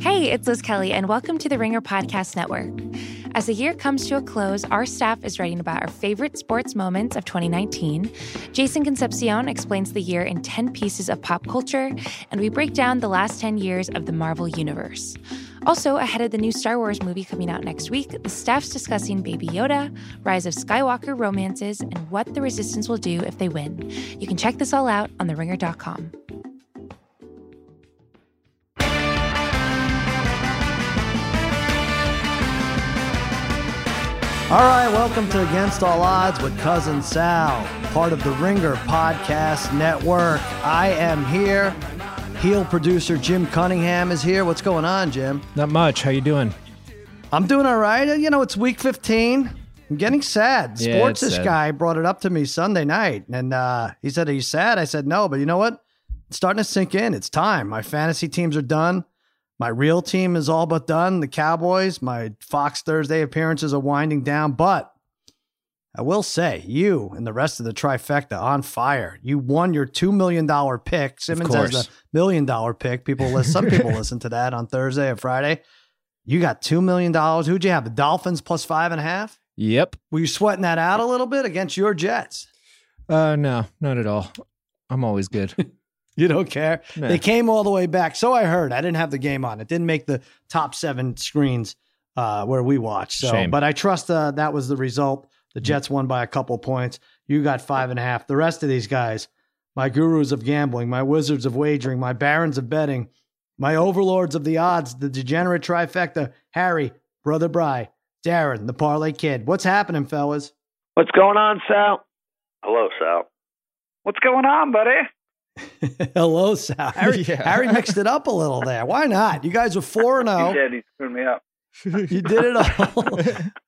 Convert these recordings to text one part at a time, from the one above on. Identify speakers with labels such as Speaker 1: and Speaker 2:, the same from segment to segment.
Speaker 1: Hey, it's Liz Kelly, and welcome to the Ringer Podcast Network. As the year comes to a close, our staff is writing about our favorite sports moments of 2019. Jason Concepcion explains the year in 10 pieces of pop culture, and we break down the last 10 years of the Marvel Universe. Also, ahead of the new Star Wars movie coming out next week, the staff's discussing Baby Yoda, Rise of Skywalker romances, and what the Resistance will do if they win. You can check this all out on theringer.com.
Speaker 2: All right, welcome to Against All Odds with Cousin Sal, part of the Ringer Podcast Network. I am here. Heel producer Jim Cunningham is here. What's going on, Jim?
Speaker 3: Not much. How you doing?
Speaker 2: I'm doing all right. You know, it's week 15. I'm getting sad.
Speaker 3: Yeah,
Speaker 2: Sports this
Speaker 3: sad.
Speaker 2: guy brought it up to me Sunday night, and uh, he said, Are you sad? I said, No, but you know what? It's starting to sink in. It's time. My fantasy teams are done. My real team is all but done. The Cowboys, my Fox Thursday appearances are winding down. But I will say, you and the rest of the trifecta on fire. You won your $2 million pick. Simmons has the million dollar pick. People listen, some people listen to that on Thursday or Friday. You got $2 million. Who'd you have? The Dolphins plus five and a half?
Speaker 3: Yep.
Speaker 2: Were you sweating that out a little bit against your Jets?
Speaker 3: Uh, no, not at all. I'm always good.
Speaker 2: You don't care.
Speaker 3: Nah.
Speaker 2: They came all the way back. So I heard. I didn't have the game on. It didn't make the top seven screens uh, where we watched. So,
Speaker 3: Shame.
Speaker 2: but I trust uh, that was the result. The Jets won by a couple points. You got five and a half. The rest of these guys, my gurus of gambling, my wizards of wagering, my barons of betting, my overlords of the odds, the degenerate trifecta, Harry, brother Bry, Darren, the parlay kid. What's happening, fellas?
Speaker 4: What's going on, Sal?
Speaker 5: Hello, Sal.
Speaker 4: What's going on, buddy?
Speaker 2: Hello, Sal. Harry,
Speaker 3: Yeah.
Speaker 2: Harry mixed it up a little there. Why not? You guys are four and
Speaker 4: He
Speaker 2: zero.
Speaker 4: did. He screwed me up.
Speaker 2: You did it all.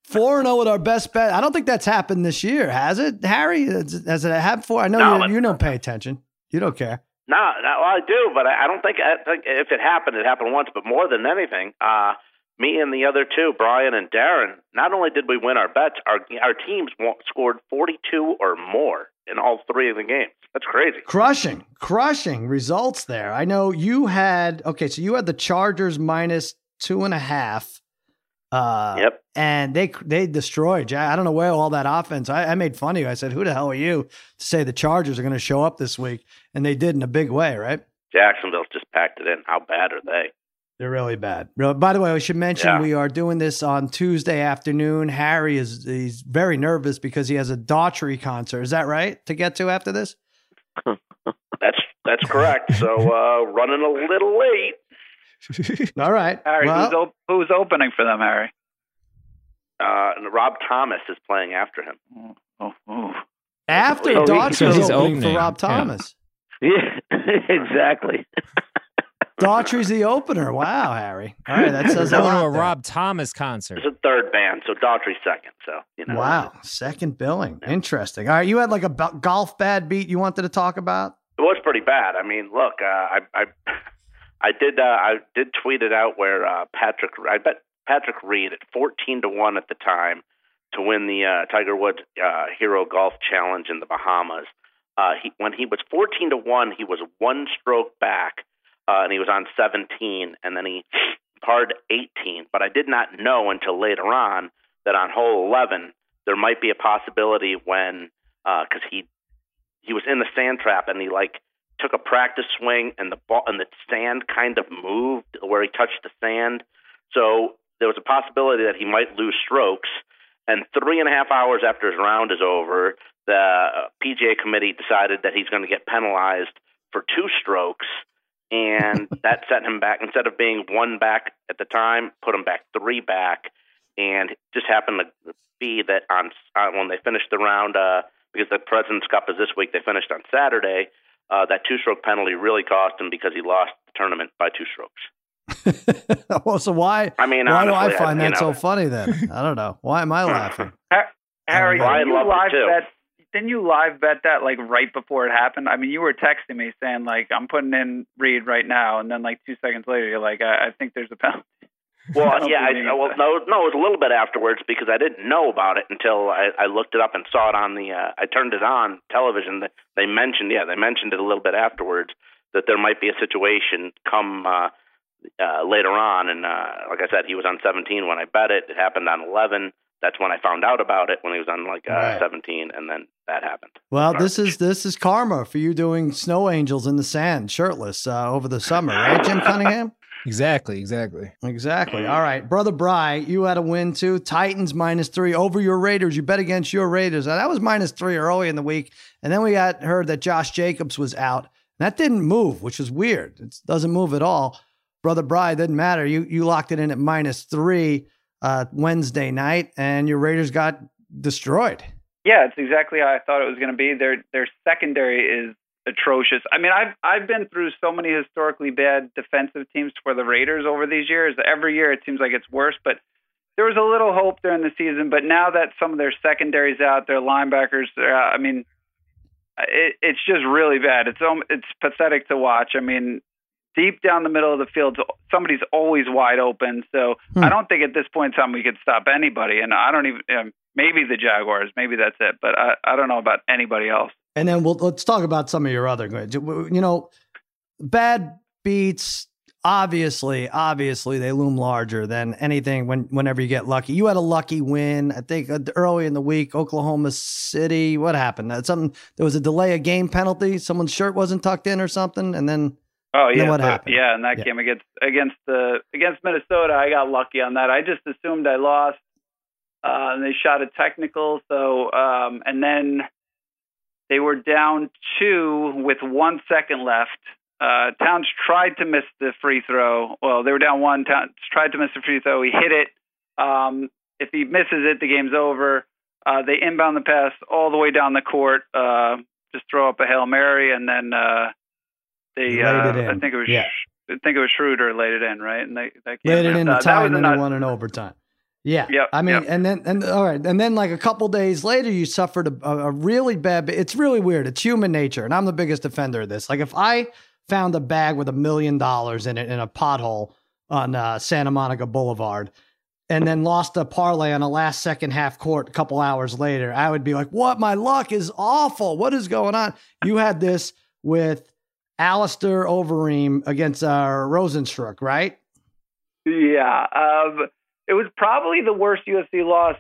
Speaker 2: Four and zero with our best bet. I don't think that's happened this year, has it, Harry? Has has it happened before? I know
Speaker 5: No,
Speaker 2: you, you don't pay attention. You don't care.
Speaker 5: No, no, well, I do, but I, I don't think, I think if it happened, it happened once. But more than anything, uh, me and the other two, Brian and Darren, not only did we win our bets, our our teams wa- scored forty-two or more in all three of the games. That's crazy.
Speaker 2: Crushing, crushing results there. I know you had. Okay, so you had the Chargers minus two and a half. Uh,
Speaker 5: Yep.
Speaker 2: And they they destroyed. I don't know where all that offense. I, I made fun of you. I said, "Who the hell are you to say the Chargers are going to show up this week?" And they did in a big way, right?
Speaker 5: Jacksonville's just packed it in. How bad are they?
Speaker 2: They're really bad. By the way, we should mention
Speaker 5: Yeah.
Speaker 2: we are doing this on Tuesday afternoon. Harry is he's very nervous because he has a Daughtry concert. Is that right? To get to after this?
Speaker 5: That's that's correct. So uh, running a little late.
Speaker 2: All right.
Speaker 4: Harry,
Speaker 2: well,
Speaker 4: who's, op- who's opening for them, Harry?
Speaker 5: Uh, Rob Thomas is playing after him.
Speaker 4: Oh, oh, oh.
Speaker 2: after
Speaker 5: So he-
Speaker 2: Daughtry is
Speaker 3: he's
Speaker 2: opening for
Speaker 3: opening,
Speaker 2: Rob
Speaker 3: yeah.
Speaker 2: Thomas.
Speaker 4: Yeah, exactly.
Speaker 2: Daughtry's the opener. Wow, Harry. All right, that says a
Speaker 3: Going to a
Speaker 2: there.
Speaker 3: Rob Thomas concert.
Speaker 5: It's a third band, so Daughtry's second. So you know.
Speaker 2: Wow, second billing. Interesting. All right, you had like a b- golf bad beat you wanted to talk about.
Speaker 5: It was pretty bad. I mean, look, uh, I, I, I did, uh, I did tweet it out where uh, Patrick, I bet Patrick Reed at fourteen to one at the time to win the uh, Tiger Woods uh, Hero Golf Challenge in the Bahamas. Uh, he, when he was fourteen to one, he was one stroke back, uh, and he was on seventeen, and then he parred eighteen. But I did not know until later on that on hole eleven there might be a possibility when because he he was in the sand trap and he like took a practice swing and the ball and the sand kind of moved where he touched the sand. So there was a possibility that he might lose strokes. And three and a half hours after his round is over, the uh, PGA committee decided that he's going to get penalized for two strokes, and that set him back. Instead of being one back at the time, put him back three back, and it just happened to be that on uh, when they finished the round, uh, because the President's Cup is this week, they finished on Saturday. Uh, that two-stroke penalty really cost him because he lost the tournament by two strokes.
Speaker 2: well, so why?
Speaker 5: I mean,
Speaker 2: why do I find
Speaker 5: you
Speaker 2: that so funny then? I don't know. Why am I laughing?
Speaker 4: Harry,
Speaker 2: Well,
Speaker 5: I'd
Speaker 4: you
Speaker 5: love to
Speaker 4: live
Speaker 5: too.
Speaker 4: bet? Didn't you live bet that like right before it happened? I mean, you were texting me saying like I'm putting in Reed right now, and then like two seconds later, you're like, I, I think there's a penalty.
Speaker 5: Well, yeah, I, well, no, no, it was a little bit afterwards because I didn't know about it until I, I looked it up and saw it on the. Uh, I turned it on television. They mentioned, yeah, they mentioned it a little bit afterwards that there might be a situation come uh, uh, later on. And uh, like I said, he was on 17 when I bet it. It happened on 11. That's when I found out about it when he was on like uh,
Speaker 2: Right.
Speaker 5: 17, and then that happened.
Speaker 2: Well, this is this is karma for you doing snow angels in the sand, shirtless uh, over the summer, right, Jim Cunningham?
Speaker 3: Exactly, exactly.
Speaker 2: Exactly. All right, brother Bry, you had a win too. Titans minus three over your Raiders. You bet against your Raiders. Now, that was minus three early in the week, and then we got heard that Josh Jacobs was out. That didn't move, which is weird. It doesn't move at all. Brother Bry, didn't matter. You you locked it in at minus three uh, Wednesday night, and your Raiders got destroyed.
Speaker 4: Yeah, it's exactly how I thought it was going to be. Their their secondary is atrocious. I mean, I've I've been through so many historically bad defensive teams for the Raiders over these years. Every year it seems like it's worse, but there was a little hope during the season. But now that some of their secondaries out, their linebackers, they're out, I mean, it, it's just really bad. It's um, it's pathetic to watch. I mean, deep down the middle of the field, somebody's always wide open. So
Speaker 2: Hmm.
Speaker 4: I don't think at this point in time we could stop anybody. And I don't even um, maybe the Jaguars, maybe that's it. But I I don't know about anybody else.
Speaker 2: And then we'll let's talk about some of your other good. You know, bad beats. Obviously, obviously, they loom larger than anything. When whenever you get lucky, you had a lucky win. I think uh, early in the week, Oklahoma City. What happened? Something there was a delay of game penalty. Someone's shirt wasn't tucked in or something, and then
Speaker 4: Oh yeah,
Speaker 2: what
Speaker 4: so-
Speaker 2: happened?
Speaker 4: yeah. In that
Speaker 2: Yeah.
Speaker 4: game against against the against Minnesota, I got lucky on that. I just assumed I lost, uh, and they shot a technical. So um, and then they were down two with one second left. Uh, Towns tried to miss the free throw. Well, they were down one. Towns tried to miss the free throw. He hit it. Um, if he misses it, the game's over. Uh, they inbound the pass all the way down the court. Uh, just throw up a hail mary, and then uh, they. Uh. I think it was.
Speaker 2: Yeah.
Speaker 4: I think it was Schroeder laid it in, right? And they, that
Speaker 2: laid it in the
Speaker 4: uh,
Speaker 2: tie, and then they won in overtime. Yeah,
Speaker 4: Yep,
Speaker 2: I mean,
Speaker 4: yep.
Speaker 2: and then and all right, and then like a couple days later, you suffered a, a, a really bad. It's really weird. It's human nature, and I'm the biggest defender of this. Like if I found a bag with a million dollars in it in a pothole on uh, Santa Monica Boulevard, and then lost a parlay on a last second half court a couple hours later, I would be like, "What? My luck is awful. What is going on?" You had this with Alistair Overeem against uh, Rozenstruik, right?
Speaker 4: Yeah, um, it was probably the worst UFC loss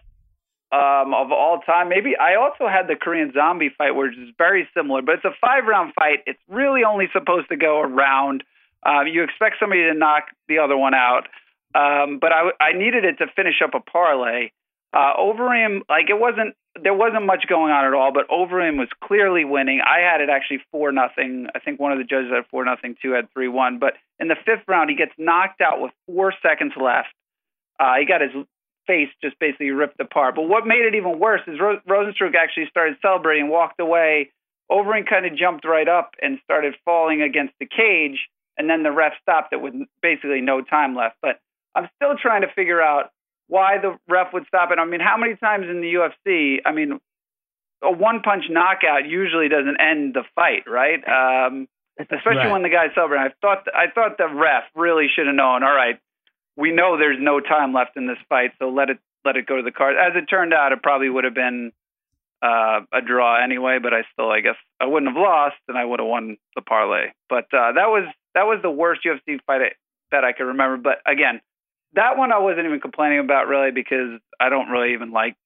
Speaker 4: um, of all time. Maybe I also had the Korean Zombie fight, which is very similar, but it's a five round fight. It's really only supposed to go around. Um, you expect somebody to knock the other one out, um, but I, I needed it to finish up a parlay. Uh, Overeem, like it wasn't, there wasn't much going on at all, but Overeem was clearly winning. I had it actually four nothing. I think one of the judges had four nothing, two had three one. But in the fifth round, he gets knocked out with four seconds left. Uh, he got his face just basically ripped apart. But what made it even worse is Ro- Rozenstruik actually started celebrating, walked away. Overeem kind of jumped right up and started falling against the cage, and then the ref stopped it with basically no time left. But I'm still trying to figure out why the ref would stop it. I mean, how many times in the UFC? I mean, a one punch knockout usually doesn't end the fight, right? Um, especially
Speaker 2: Right.
Speaker 4: when the guy's celebrating. I thought I thought the ref really should have known. All right, we know there's no time left in this fight, so let it let it go to the card. As it turned out, it probably would have been uh, a draw anyway. But I still, I guess, I wouldn't have lost, and I would have won the parlay. But uh, that was that was the worst UFC fight I, that I could remember. But again, that one I wasn't even complaining about really because I don't really even like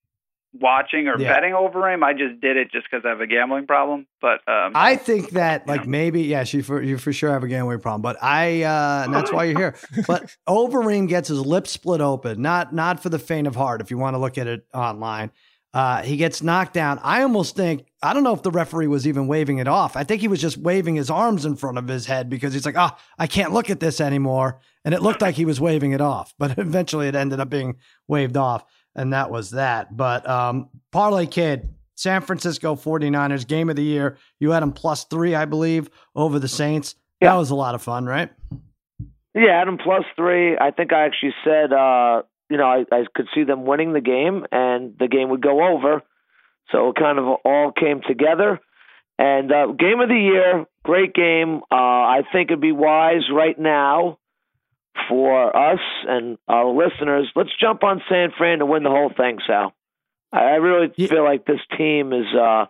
Speaker 4: watching or
Speaker 2: Yeah.
Speaker 4: betting Overeem. I just did it just because I have a gambling problem. But um,
Speaker 2: I think that like maybe yes, you for you for sure have a gambling problem, but I uh and that's why you're here. But Overeem gets his lips split open, not not for the faint of heart. If you want to look at it online, uh, he gets knocked down. I almost think I don't know if the referee was even waving it off. I think he was just waving his arms in front of his head because he's like, oh, I can't look at this anymore, and it looked like he was waving it off, but eventually it ended up being waved off, and that was that. But um, parlay kid. San Francisco 49ers game of the year. You had him plus three, I believe, over the Saints. That was a lot of fun, right?
Speaker 6: Yeah, Adam plus three. I think I actually said, uh, you know, I, I could see them winning the game and the game would go over. So it kind of all came together. And uh, game of the year, great game. Uh, I think it'd be wise right now for us and our listeners. Let's jump on San Fran to win the whole thing, Sal. I really
Speaker 2: Yeah.
Speaker 6: feel like this team is uh,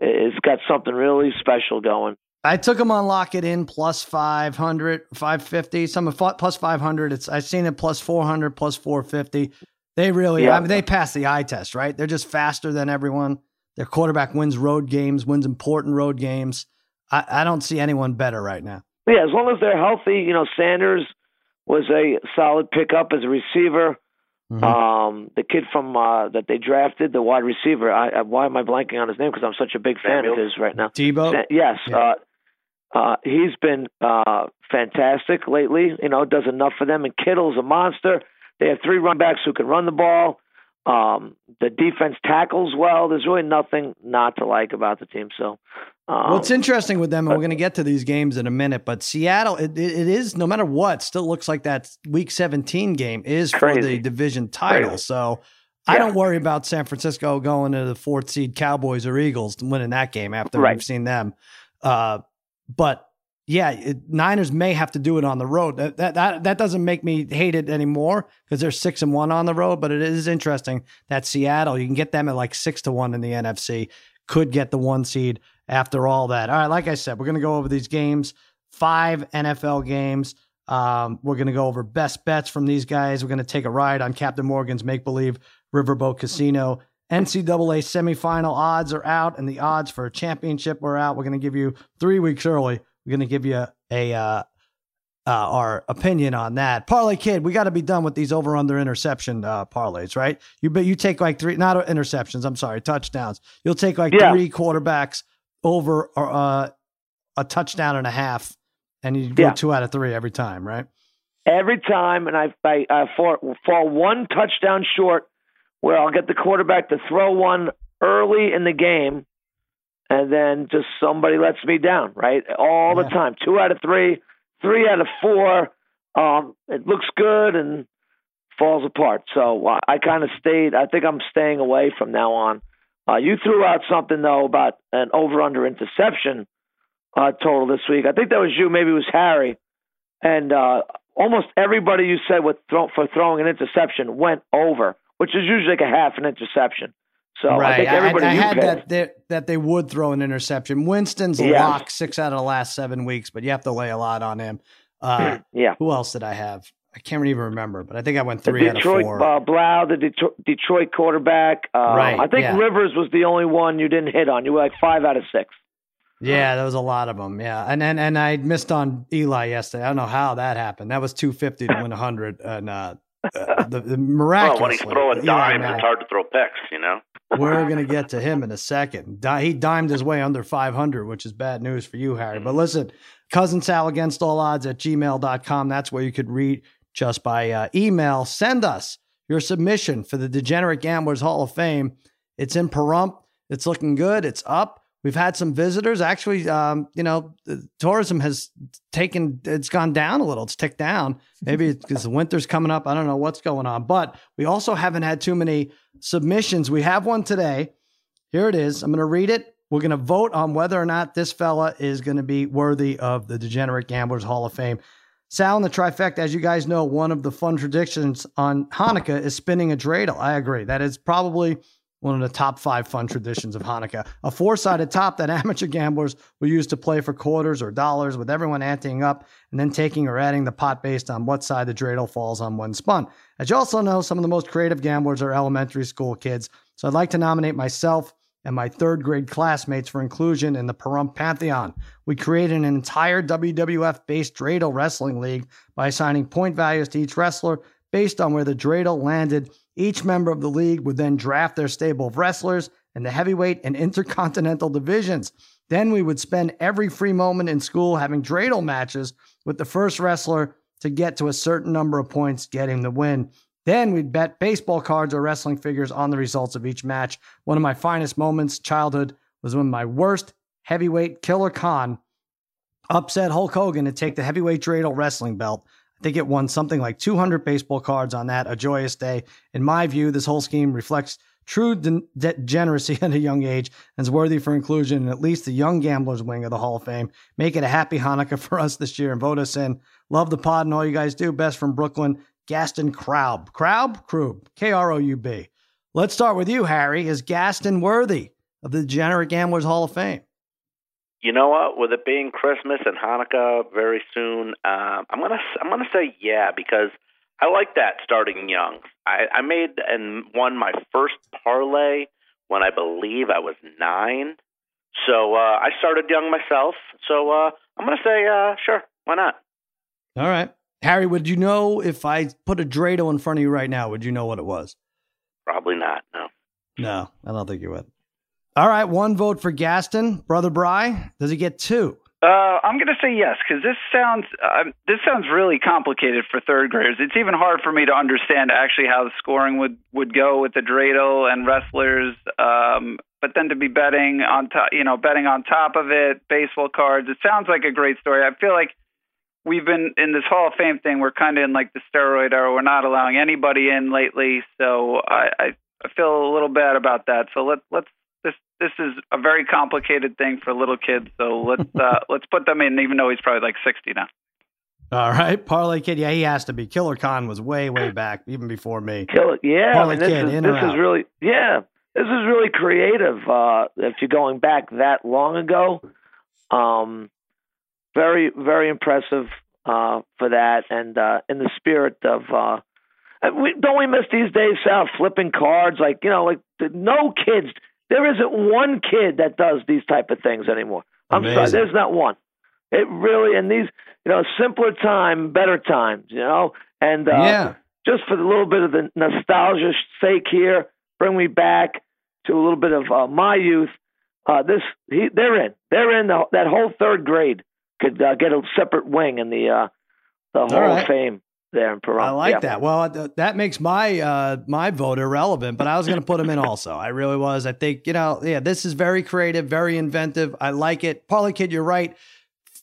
Speaker 6: is got something really special going.
Speaker 2: I took them on Lock It In plus 500, 550. Some of plus 500. It's I've seen it plus 400, plus 450. They really,
Speaker 6: Yeah.
Speaker 2: I mean, they pass the eye test, right? They're just faster than everyone. Their quarterback wins road games, wins important road games. I, I don't see anyone better right now.
Speaker 6: Yeah, as long as they're healthy, you know, Sanders was a solid pickup as a receiver.
Speaker 2: Mhm.
Speaker 6: Um, the kid from uh, that they drafted, the wide receiver. I, I, why am I blanking on his name? Because I'm such a big fan of his right now.
Speaker 2: Deebo,
Speaker 6: Sa- yes,
Speaker 2: Yeah.
Speaker 6: uh, uh, he's been uh, fantastic lately. You know, does enough for them. And Kittle's a monster. They have three run backs who can run the ball. Um, the defense tackles well. There's really nothing not to like about the team. So, um,
Speaker 2: What's interesting with them, and we're going to get to these games in a minute, but Seattle, it, it is no matter what, still looks like that Week 17 game is for the division title.
Speaker 6: Crazy.
Speaker 2: So I don't worry about San Francisco going to the fourth seed Cowboys or Eagles winning that game after
Speaker 6: Right.
Speaker 2: we've seen them. Uh, but yeah, it, Niners may have to do it on the road. That that that, that doesn't make me hate it anymore because they're six and one on the road. But it is interesting that Seattle, you can get them at like six to one in the NFC, could get the one seed after all that. All right, like I said, we're gonna go over these games, five NFL games. Um, we're gonna go over best bets from these guys. We're gonna take a ride on Captain Morgan's make believe Riverboat Casino. NCAA semifinal odds are out, and the odds for a championship are out. We're going to give you three weeks early. We're going to give you a uh, uh, our opinion on that. Parlay kid, we got to be done with these over under interception uh, parlays, right? You but you take like three, not interceptions. I'm sorry, touchdowns. You'll take like
Speaker 6: Yeah.
Speaker 2: three quarterbacks over uh, a touchdown and a half, and you go
Speaker 6: Yeah.
Speaker 2: two out of three every time, right?
Speaker 6: every time, and I, I, I fall, fall one touchdown short where I'll get the quarterback to throw one early in the game, and then just somebody lets me down, right? All
Speaker 2: Yeah.
Speaker 6: the time. Two out of three, three out of four. Um, it looks good and falls apart. So uh, I kind of stayed. I think I'm staying away from now on. Uh, you threw out something though about an over/under interception uh, total this week. I think that was you. Maybe it was Harry. And uh, almost everybody you said with throw, for throwing an interception went over, which is usually like a half an interception. So I think everybody
Speaker 2: I,
Speaker 6: you
Speaker 2: had that they, that they would throw an interception. Winston's a
Speaker 6: Yeah.
Speaker 2: lock six out of the last seven weeks, but you have to lay a lot on him. Uh,
Speaker 6: yeah.
Speaker 2: who else did I have? I can't even remember, but I think I went
Speaker 6: The
Speaker 2: three out
Speaker 6: Detroit
Speaker 2: of four.
Speaker 6: uh, Blough, the Detroit, Detroit quarterback. Uh,
Speaker 2: Right,
Speaker 6: I think
Speaker 2: yeah.
Speaker 6: Rivers was the only one you didn't hit on. You were like five out of six.
Speaker 2: yeah, there was a lot of them. Yeah, and and and I missed on Eli yesterday. I don't know how that happened. That was two fifty to win hundred, and uh, uh, the, the
Speaker 5: Well, when he's throwing dimes, it's hard to throw picks, you know?
Speaker 2: We're going to get to him in a second. Di- He dimed his way under 500, which is bad news for you, Harry. But listen, Cousin Sal against all odds at gmail.com. That's where you could read just by uh, email. Send us your submission for the Degenerate Gamblers Hall of Fame. It's in Pahrump. It's looking good. It's up. We've had some visitors. Actually, um, you know, the tourism has taken, it's gone down a little. It's ticked down. Maybe it's because the winter's coming up. I don't know what's going on. But we also haven't had too many submissions. We have one today. Here it is. I'm going to read it. We're going to vote on whether or not this fella is going to be worthy of the Degenerate Gamblers Hall of Fame. Sal and the trifecta, as you guys know, one of the fun traditions on Hanukkah is spinning a dreidel. I agree. That is probably one of the top five fun traditions of Hanukkah. A four sided top that amateur gamblers will use to play for quarters or dollars, with everyone anteing up and then taking or adding the pot based on what side the dreidel falls on when spun. As you also know, some of the most creative gamblers are elementary school kids. So I'd like to nominate myself and my third grade classmates for inclusion in the Pahrump Pantheon. We created an entire WWF based dreidel wrestling league by assigning point values to each wrestler based on where the dreidel landed. Each member of the league would then draft their stable of wrestlers in the heavyweight and intercontinental divisions. Then we would spend every free moment in school having dreidel matches with the first wrestler to get to a certain number of points, getting the win. Then we'd bet baseball cards or wrestling figures on the results of each match. One of my finest moments, childhood, was when my worst heavyweight Killer Khan upset Hulk Hogan to take the heavyweight dreidel wrestling belt. I think it won something like 200 baseball cards on that, a joyous day. In my view, this whole scheme reflects true de- degeneracy at a young age and is worthy for inclusion in at least the Young Gamblers wing of the Hall of Fame. Make it a happy Hanukkah for us this year and vote us in. Love the pod and all you guys do. Best from Brooklyn, Gaston Kraub. Kraub? Krub. K R O U B. Let's start with you, Harry. Is Gaston worthy of the Degenerate Gamblers Hall of Fame?
Speaker 5: You know what? With it being Christmas and Hanukkah very soon, um, I'm gonna I'm gonna say yeah because I like that starting young. I, I made and won my first parlay when I believe I was nine. So uh, I started young myself. So uh, I'm gonna say uh, sure. Why not?
Speaker 2: All right, Harry. Would you know if I put a dreidel in front of you right now? Would you know what it was?
Speaker 5: Probably not. No.
Speaker 2: No, I don't think you would. All right, one vote for Gaston, brother Bry. Does he get two?
Speaker 4: Uh, I'm going to say yes because this sounds uh, this sounds really complicated for third graders. It's even hard for me to understand actually how the scoring would would go with the dreidel and wrestlers. Um, but then to be betting on top, you know, betting on top of it, baseball cards. It sounds like a great story. I feel like we've been in this Hall of Fame thing. We're kind of in like the steroid era. We're not allowing anybody in lately, so I, I I feel a little bad about that. So let let's this this is a very complicated thing for little kids. So let's uh, let's put them in, even though he's probably like sixty now.
Speaker 2: All right, Parlay Kid. Yeah, he has to be. Killer Khan was way way back, even before me.
Speaker 6: Killer, yeah.
Speaker 2: Parlay
Speaker 6: I mean, this
Speaker 2: Kid,
Speaker 6: is
Speaker 2: in
Speaker 6: this
Speaker 2: or
Speaker 6: is
Speaker 2: out?
Speaker 6: really yeah. This is really creative. Uh, if you're going back that long ago, um, very very impressive uh, for that, and uh, in the spirit of. Uh, uh, we, don't we miss these days, Sal, flipping cards? Like you know, like the, no kids. There isn't one kid that does these type of things anymore. I'm sorry, there's not one. It really, and these, you know, simpler time, better times, you know, and uh,
Speaker 2: yeah,
Speaker 6: just for the little bit of the nostalgia sake here, bring me back to a little bit of uh, my youth. Uh, this, he, they're in, they're in. The, that whole third grade could uh, get a separate wing in the uh, the Hall
Speaker 2: right.
Speaker 6: of Fame there in.
Speaker 2: I like
Speaker 6: Yeah.
Speaker 2: that. Well, th- that makes my uh, my vote irrelevant, but I was going to put him in also. I really was. I think you know, yeah, this is very creative, very inventive. I like it. Parlay Kid, you're right.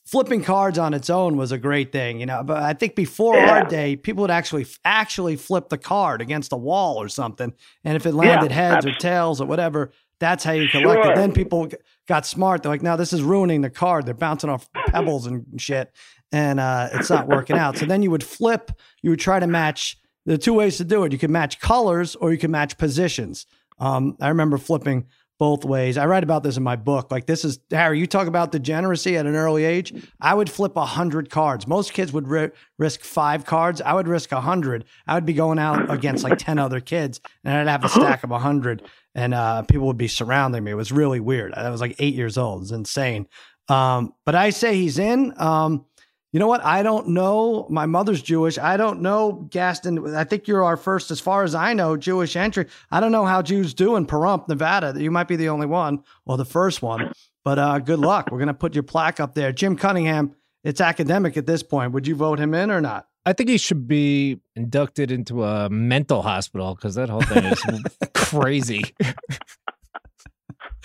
Speaker 2: Flipping cards on its own was a great thing, you know. But I think before
Speaker 6: Yeah.
Speaker 2: our day, people would actually actually flip the card against a wall or something, and if it landed heads or tails or whatever, that's how you collect it. Then people got smart. They're like, now this is ruining the card. They're bouncing off pebbles and shit." And uh, it's not working out. So then you would flip. You would try to match. There are two ways to do it. You can match colors or you can match positions. Um, I remember flipping both ways. I write about this in my book. Like this is Harry. You talk about degeneracy at an early age. I would flip a hundred cards. Most kids would ri- risk five cards. I would risk a hundred. I would be going out against like ten other kids, and I'd have a stack of a hundred, and uh, people would be surrounding me. It was really weird. I was like eight years old. It was insane. Um, but I say he's in. Um, you know what? I don't know. My mother's Jewish. I don't know, Gaston. I think you're our first, as far as I know, Jewish entry. I don't know how Jews do in Pahrump, Nevada. You might be the only one or the first one. But uh, good luck. We're going to put your plaque up there. Jim Cunningham, it's academic at this point. Would you vote him in or not?
Speaker 3: I think he should be inducted into a mental hospital because that whole thing is crazy.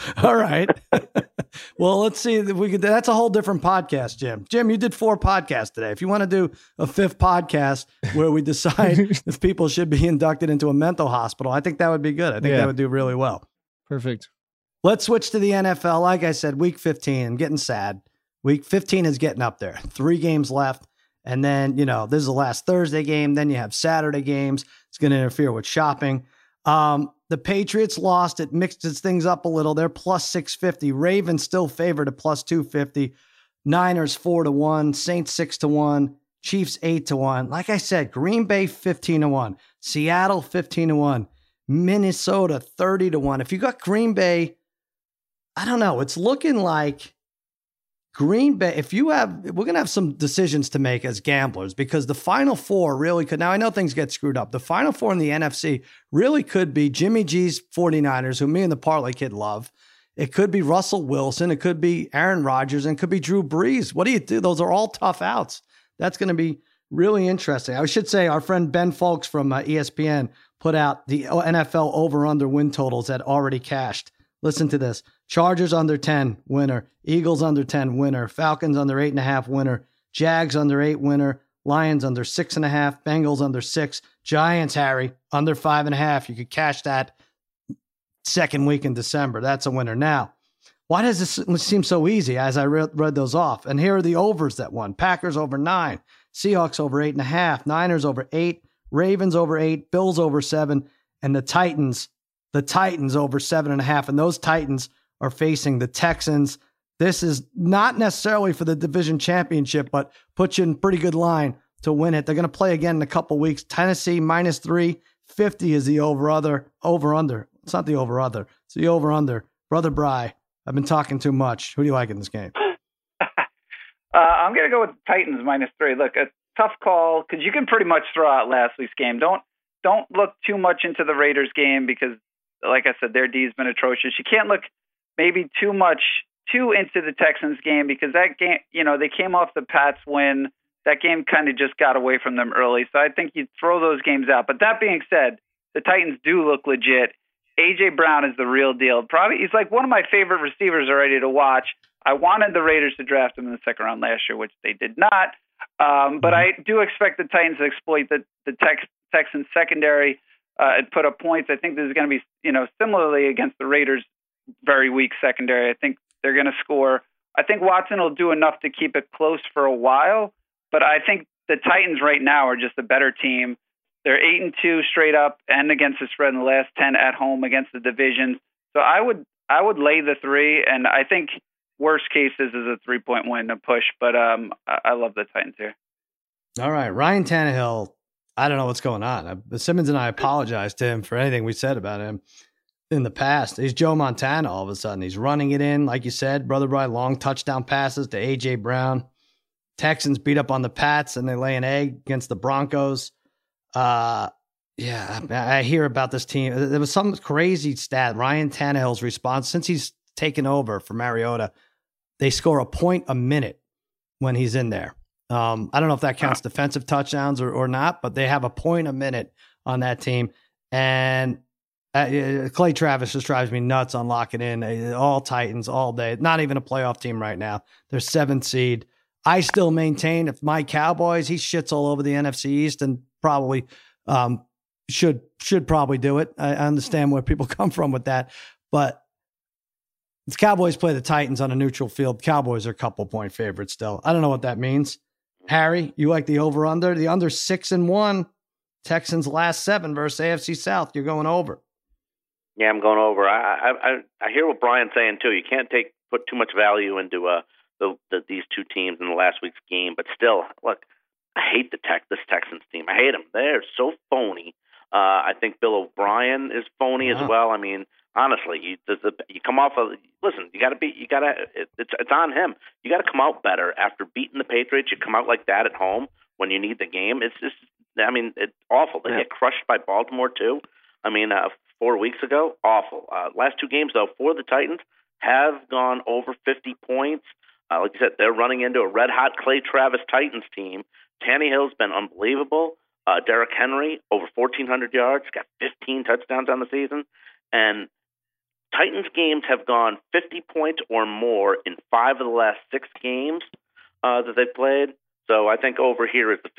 Speaker 2: All right. well, let's see if we could. That's a whole different podcast, Jim. Jim, you did four podcasts today. If you want to do a fifth podcast where we decide if people should be inducted into a mental hospital, I think that would be good. I think
Speaker 3: Yeah.
Speaker 2: that would do really well.
Speaker 3: Perfect.
Speaker 2: Let's switch to the NFL. Like I said, week 15, I'm getting sad. Week 15 is getting up there. Three games left. And then, you know, this is the last Thursday game. Then you have Saturday games. It's going to interfere with shopping. Um, the Patriots lost. It mixed things up a little. They're plus 650. Ravens still favored at plus 250. Niners 4 to 1. Saints 6 to 1. Chiefs 8 to 1. Like I said, Green Bay 15 to 1. Seattle 15 to 1. Minnesota 30 to 1. If you got Green Bay, I don't know. It's looking like Green Bay. If you have, we're going to have some decisions to make as gamblers because the final four really could. Now, I know things get screwed up. The final four in the NFC really could be Jimmy G's 49ers, who me and the Parlay Kid love. It could be Russell Wilson. It could be Aaron Rodgers and it could be Drew Brees. What do you do? Those are all tough outs. That's going to be really interesting. I should say our friend Ben Fawkes from uh, ESPN put out the NFL over under win totals that already cashed. Listen to this Chargers under 10, winner. Eagles under 10, winner. Falcons under 8.5, winner. Jags under 8, winner. Lions under 6.5. Bengals under 6. Giants, Harry, under 5.5. You could cash that second week in December. That's a winner. Now, why does this seem so easy as I read, read those off? And here are the overs that won Packers over 9, Seahawks over 8.5, Niners over 8, Ravens over 8, Bills over 7, and the Titans the Titans over seven and a half, and those Titans are facing the Texans, This is not necessarily for the division championship, but puts you in pretty good line to win it. They're going to play again in a couple weeks. Tennessee minus three fifty is the over other over under. It's not the over other. It's the over under. Brother Bry, I've been talking too much. Who do you like in this game?
Speaker 4: uh, I'm going to go with Titans minus three. Look, a tough call because you can pretty much throw out last week's game. Don't don't look too much into the Raiders game because, like I said, their D's been atrocious. You can't look maybe too much too into the Texans game because that game, you know, they came off the Pats win. That game kind of just got away from them early. So I think you throw those games out. But that being said, the Titans do look legit. AJ Brown is the real deal. Probably he's like one of my favorite receivers already to watch. I wanted the Raiders to draft him in the second round last year, which they did not. Um, but I do expect the Titans to exploit the the Tex, Texans secondary uh, and put up points. I think this is going to be you know similarly against the Raiders very weak secondary. I think they're going to score. I think Watson will do enough to keep it close for a while, but I think the Titans right now are just a better team. They're eight and two straight up and against the spread in the last ten at home against the divisions. So I would I would lay the three, and I think worst cases is a three point win to push. But um, I, love the Titans here.
Speaker 2: All right, Ryan Tannehill. I don't know what's going on. Simmons and I apologize to him for anything we said about him in the past. He's Joe Montana all of a sudden. He's running it in, like you said, brother Brian, long touchdown passes to AJ Brown. Texans beat up on the Pats and they lay an egg against the Broncos. Uh yeah, I hear about this team. There was some crazy stat. Ryan Tannehill's response since he's taken over for Mariota, they score a point a minute when he's in there. Um, I don't know if that counts defensive touchdowns or, or not, but they have a point a minute on that team. And uh, Clay Travis just drives me nuts on locking in uh, all Titans all day. Not even a playoff team right now. They're seventh seed. I still maintain if my Cowboys, he shits all over the NFC East and probably um, should should probably do it. I understand where people come from with that, but the Cowboys play the Titans on a neutral field. Cowboys are a couple point favorites still. I don't know what that means. Harry, you like the over under? The under six and one. Texans last seven versus AFC South. You're going over.
Speaker 5: Yeah, I'm going over. I I I hear what Brian's saying too. You can't take put too much value into uh the, the these two teams in the last week's game, but still, look, I hate the tech this Texans team. I hate them. They're so phony. Uh, I think Bill O'Brien is phony as well. I mean, honestly, you the, the, you come off of listen. You got to be. You got to. It, it's it's on him. You got to come out better after beating the Patriots. You come out like that at home when you need the game. It's just. I mean, it's awful. They yeah. get crushed by Baltimore too. I mean, uh, four weeks ago. Awful. Uh, last two games, though, for the Titans have gone over 50 points. Uh, like I said, they're running into a red hot Clay Travis Titans team. Tannehill's been unbelievable. Uh, Derrick Henry, over 1,400 yards, got 15 touchdowns on the season. And Titans games have gone 50 points or more in five of the last six games uh, that they've played. So I think over here is the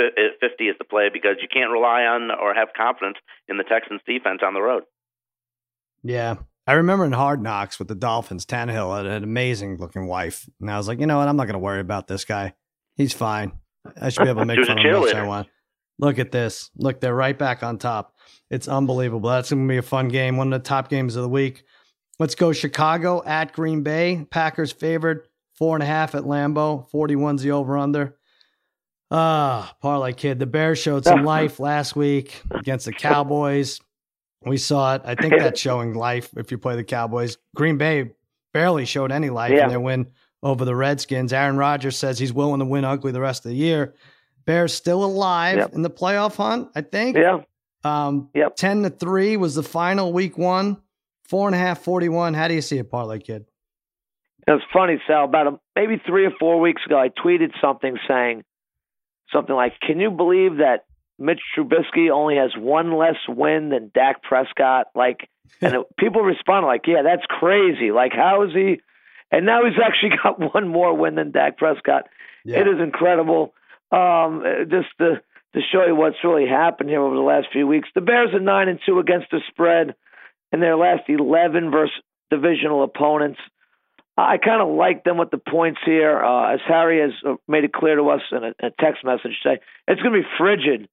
Speaker 5: 50 is the play because you can't rely on or have confidence in the Texans defense on the road.
Speaker 2: Yeah. I remember in Hard Knocks with the Dolphins, Tannehill had an amazing looking wife. And I was like, you know what? I'm not going to worry about this guy. He's fine. I should be able to make fun of him if I want. Look at this. Look, they're right back on top. It's unbelievable. That's going to be a fun game. One of the top games of the week. Let's go Chicago at Green Bay. Packers favored four and a half at Lambeau. 41's the over under. Ah, parlay kid. The Bears showed some life last week against the Cowboys. We saw it. I think that's showing life if you play the Cowboys. Green Bay barely showed any life yeah. in their win over the Redskins. Aaron Rodgers says he's willing to win ugly the rest of the year. Bears still alive yep. in the playoff hunt, I think.
Speaker 6: Yeah.
Speaker 2: Um, yep. 10 to 3 was the final week one. Four and a half, 41. How do you see it, Parlay Kid?
Speaker 6: It's funny, Sal. About a, maybe three or four weeks ago, I tweeted something saying something like, Can you believe that Mitch Trubisky only has one less win than Dak Prescott. Like, and it, people respond like, "Yeah, that's crazy. Like, how is he?" And now he's actually got one more win than Dak Prescott. Yeah. It is incredible. Um, just to to show you what's really happened here over the last few weeks. The Bears are nine and two against the spread in their last eleven versus divisional opponents. I kind of like them with the points here. Uh, as Harry has uh, made it clear to us in a, a text message today, it's going to be frigid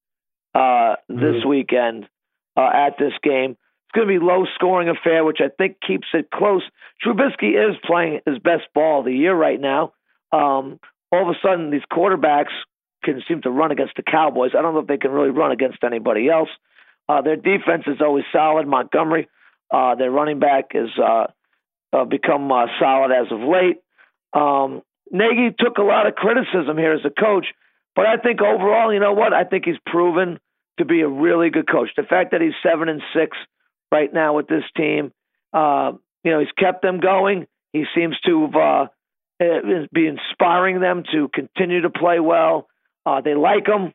Speaker 6: uh, this mm-hmm. weekend uh, at this game. It's going to be low scoring affair, which I think keeps it close. Trubisky is playing his best ball of the year right now. Um, all of a sudden, these quarterbacks can seem to run against the Cowboys. I don't know if they can really run against anybody else. Uh, their defense is always solid. Montgomery, uh, their running back, has uh, uh, become uh, solid as of late. Um, Nagy took a lot of criticism here as a coach, but I think overall, you know what? I think he's proven to be a really good coach. The fact that he's seven and six right now with this team, uh, you know, he's kept them going. He seems to uh, eh, be inspiring them to continue to play well. Uh, they like him.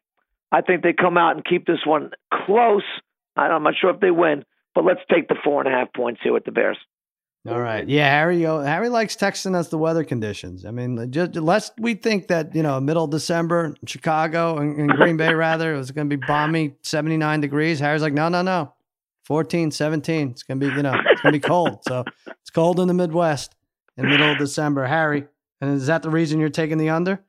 Speaker 6: I think they come out and keep this one close. I'm not sure if they win, but let's take the four and a half points here with the Bears.
Speaker 2: All right. Yeah, Harry. Harry likes texting us the weather conditions. I mean, just lest we think that you know, middle of December, Chicago and, and Green Bay, rather, it was going to be balmy, seventy nine degrees. Harry's like, no, no, no, 14, 17. It's going to be, you know, it's going to be cold. So it's cold in the Midwest in middle of December. Harry, and is that the reason you're taking the under?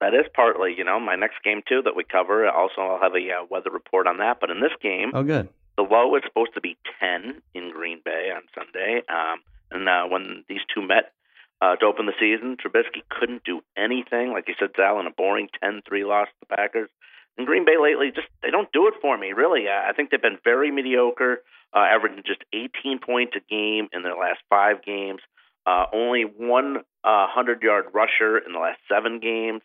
Speaker 5: That is partly, you know, my next game too that we cover. Also, I'll have a uh, weather report on that. But in this game,
Speaker 2: oh, good.
Speaker 5: The low is supposed to be 10 in Green Bay on Sunday. Um, and uh, when these two met uh, to open the season, Trubisky couldn't do anything. Like you said, Sal, in a boring 10 3 loss to the Packers. And Green Bay lately, just they don't do it for me, really. I think they've been very mediocre, uh, averaging just 18 points a game in their last five games. Uh, only one uh, 100 yard rusher in the last seven games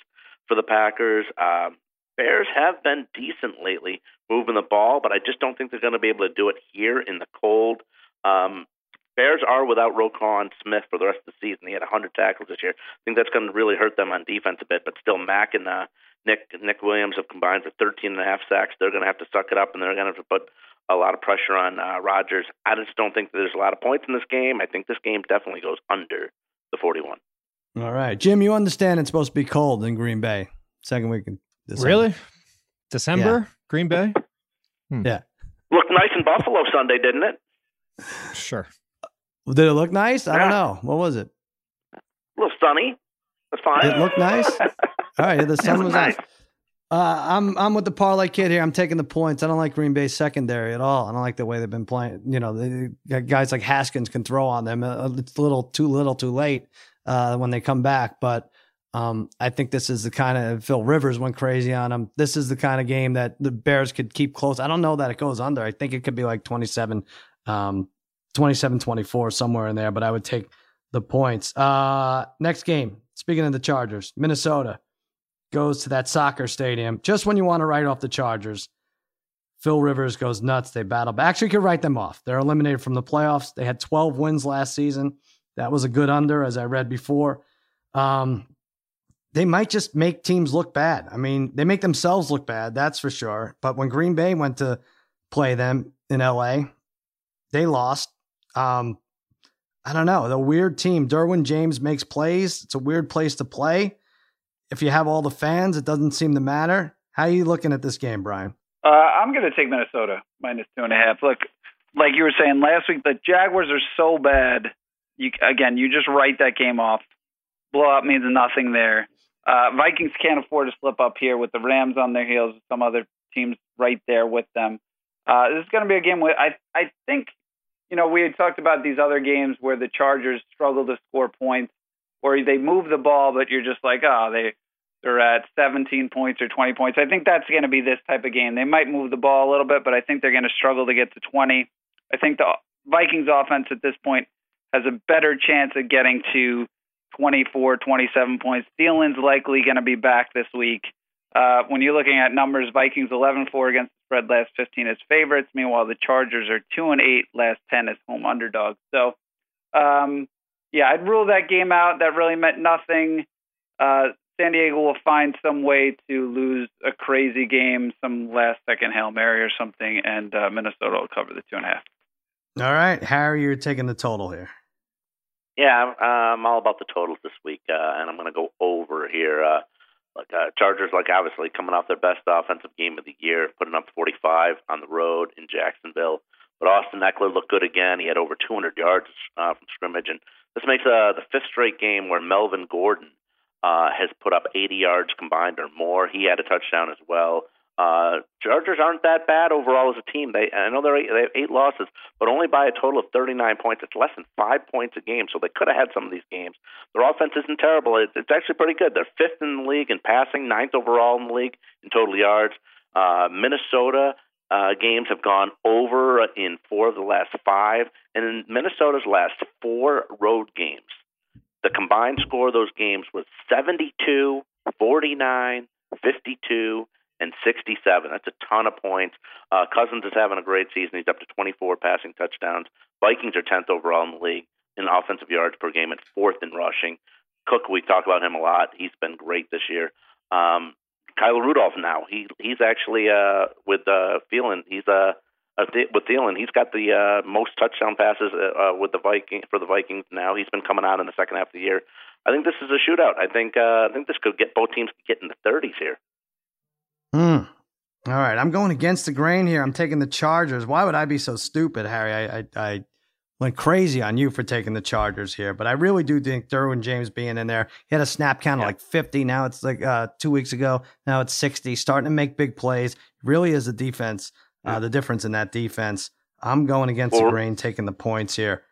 Speaker 5: for the Packers. Um, Bears have been decent lately moving the ball, but I just don't think they're going to be able to do it here in the cold. Um, Bears are without Roquan Smith for the rest of the season. He had 100 tackles this year. I think that's going to really hurt them on defense a bit, but still, Mack and uh, Nick Nick Williams have combined for 13 and a half sacks. They're going to have to suck it up, and they're going to have to put a lot of pressure on uh, Rodgers. I just don't think there's a lot of points in this game. I think this game definitely goes under the 41.
Speaker 2: All right, Jim, you understand it's supposed to be cold in Green Bay second week in
Speaker 3: December. Really? December, yeah. Green Bay.
Speaker 2: Hmm. Yeah,
Speaker 5: looked nice in Buffalo Sunday, didn't it?
Speaker 3: Sure.
Speaker 2: Did it look nice? I don't know. What was it?
Speaker 5: A little sunny. That's fine.
Speaker 2: Did it look nice? All right, the sun was nice. Uh, I'm I'm with the parlay kid here. I'm taking the points. I don't like Green Bay secondary at all. I don't like the way they've been playing. You know, the guys like Haskins can throw on them. Uh, it's a little too little, too late uh, when they come back. But um, I think this is the kind of Phil Rivers went crazy on him. This is the kind of game that the Bears could keep close. I don't know that it goes under. I think it could be like 27, um, 27 24, somewhere in there, but I would take the points. Uh, next game, speaking of the Chargers, Minnesota goes to that soccer stadium just when you want to write off the Chargers. Phil Rivers goes nuts. They battle. But actually, you could write them off. They're eliminated from the playoffs. They had 12 wins last season. That was a good under, as I read before. Um, they might just make teams look bad. I mean, they make themselves look bad, that's for sure. But when Green Bay went to play them in LA, they lost. Um, I don't know. The weird team. Derwin James makes plays. It's a weird place to play. If you have all the fans, it doesn't seem to matter. How are you looking at this game, Brian?
Speaker 4: Uh, I'm going to take Minnesota minus two and a half. Look, like you were saying last week, the Jaguars are so bad. You again, you just write that game off. Blowout means nothing there. Uh, Vikings can't afford to slip up here with the Rams on their heels, some other teams right there with them. Uh, this is going to be a game where I I think you know we had talked about these other games where the Chargers struggle to score points, or they move the ball, but you're just like, oh, they they're at 17 points or 20 points. I think that's going to be this type of game. They might move the ball a little bit, but I think they're going to struggle to get to 20. I think the Vikings offense at this point has a better chance of getting to 24, 27 points. Thielen's likely going to be back this week. Uh, when you're looking at numbers, Vikings 11 4 against the spread last 15 as favorites. Meanwhile, the Chargers are 2 and 8 last 10 as home underdogs. So, um, yeah, I'd rule that game out. That really meant nothing. Uh, San Diego will find some way to lose a crazy game, some last second Hail Mary or something, and uh, Minnesota will cover the two and a half.
Speaker 2: All right. Harry, you're taking the total here.
Speaker 5: Yeah, I'm all about the totals this week, uh, and I'm going to go over here. Uh, like uh, Chargers, like obviously coming off their best offensive game of the year, putting up 45 on the road in Jacksonville. But Austin Ekeler looked good again. He had over 200 yards uh, from scrimmage, and this makes uh, the fifth straight game where Melvin Gordon uh, has put up 80 yards combined or more. He had a touchdown as well. Uh, Chargers aren't that bad overall as a team. They I know they're eight, they have eight losses, but only by a total of 39 points. It's less than five points a game, so they could have had some of these games. Their offense isn't terrible. It's, it's actually pretty good. They're fifth in the league in passing, ninth overall in the league in total yards. Uh, Minnesota uh, games have gone over in four of the last five, and in Minnesota's last four road games, the combined score of those games was 72, 49, 52, and 67. That's a ton of points. Uh, Cousins is having a great season. He's up to 24 passing touchdowns. Vikings are 10th overall in the league in offensive yards per game and fourth in rushing. Cook, we talk about him a lot. He's been great this year. Um, Kyle Rudolph now. He he's actually uh, with uh, Thielen. He's uh, with Thielen. He's got the uh, most touchdown passes uh, uh, with the Viking for the Vikings now. He's been coming out in the second half of the year. I think this is a shootout. I think uh, I think this could get both teams get in the 30s here.
Speaker 2: Hmm. All right, I'm going against the grain here. I'm taking the Chargers. Why would I be so stupid, Harry? I, I, I went crazy on you for taking the Chargers here, but I really do think Derwin James being in there. He had a snap count of like 50. Now it's like uh, two weeks ago. Now it's 60. Starting to make big plays. Really is the defense. Uh, the difference in that defense. I'm going against the grain, taking the points here.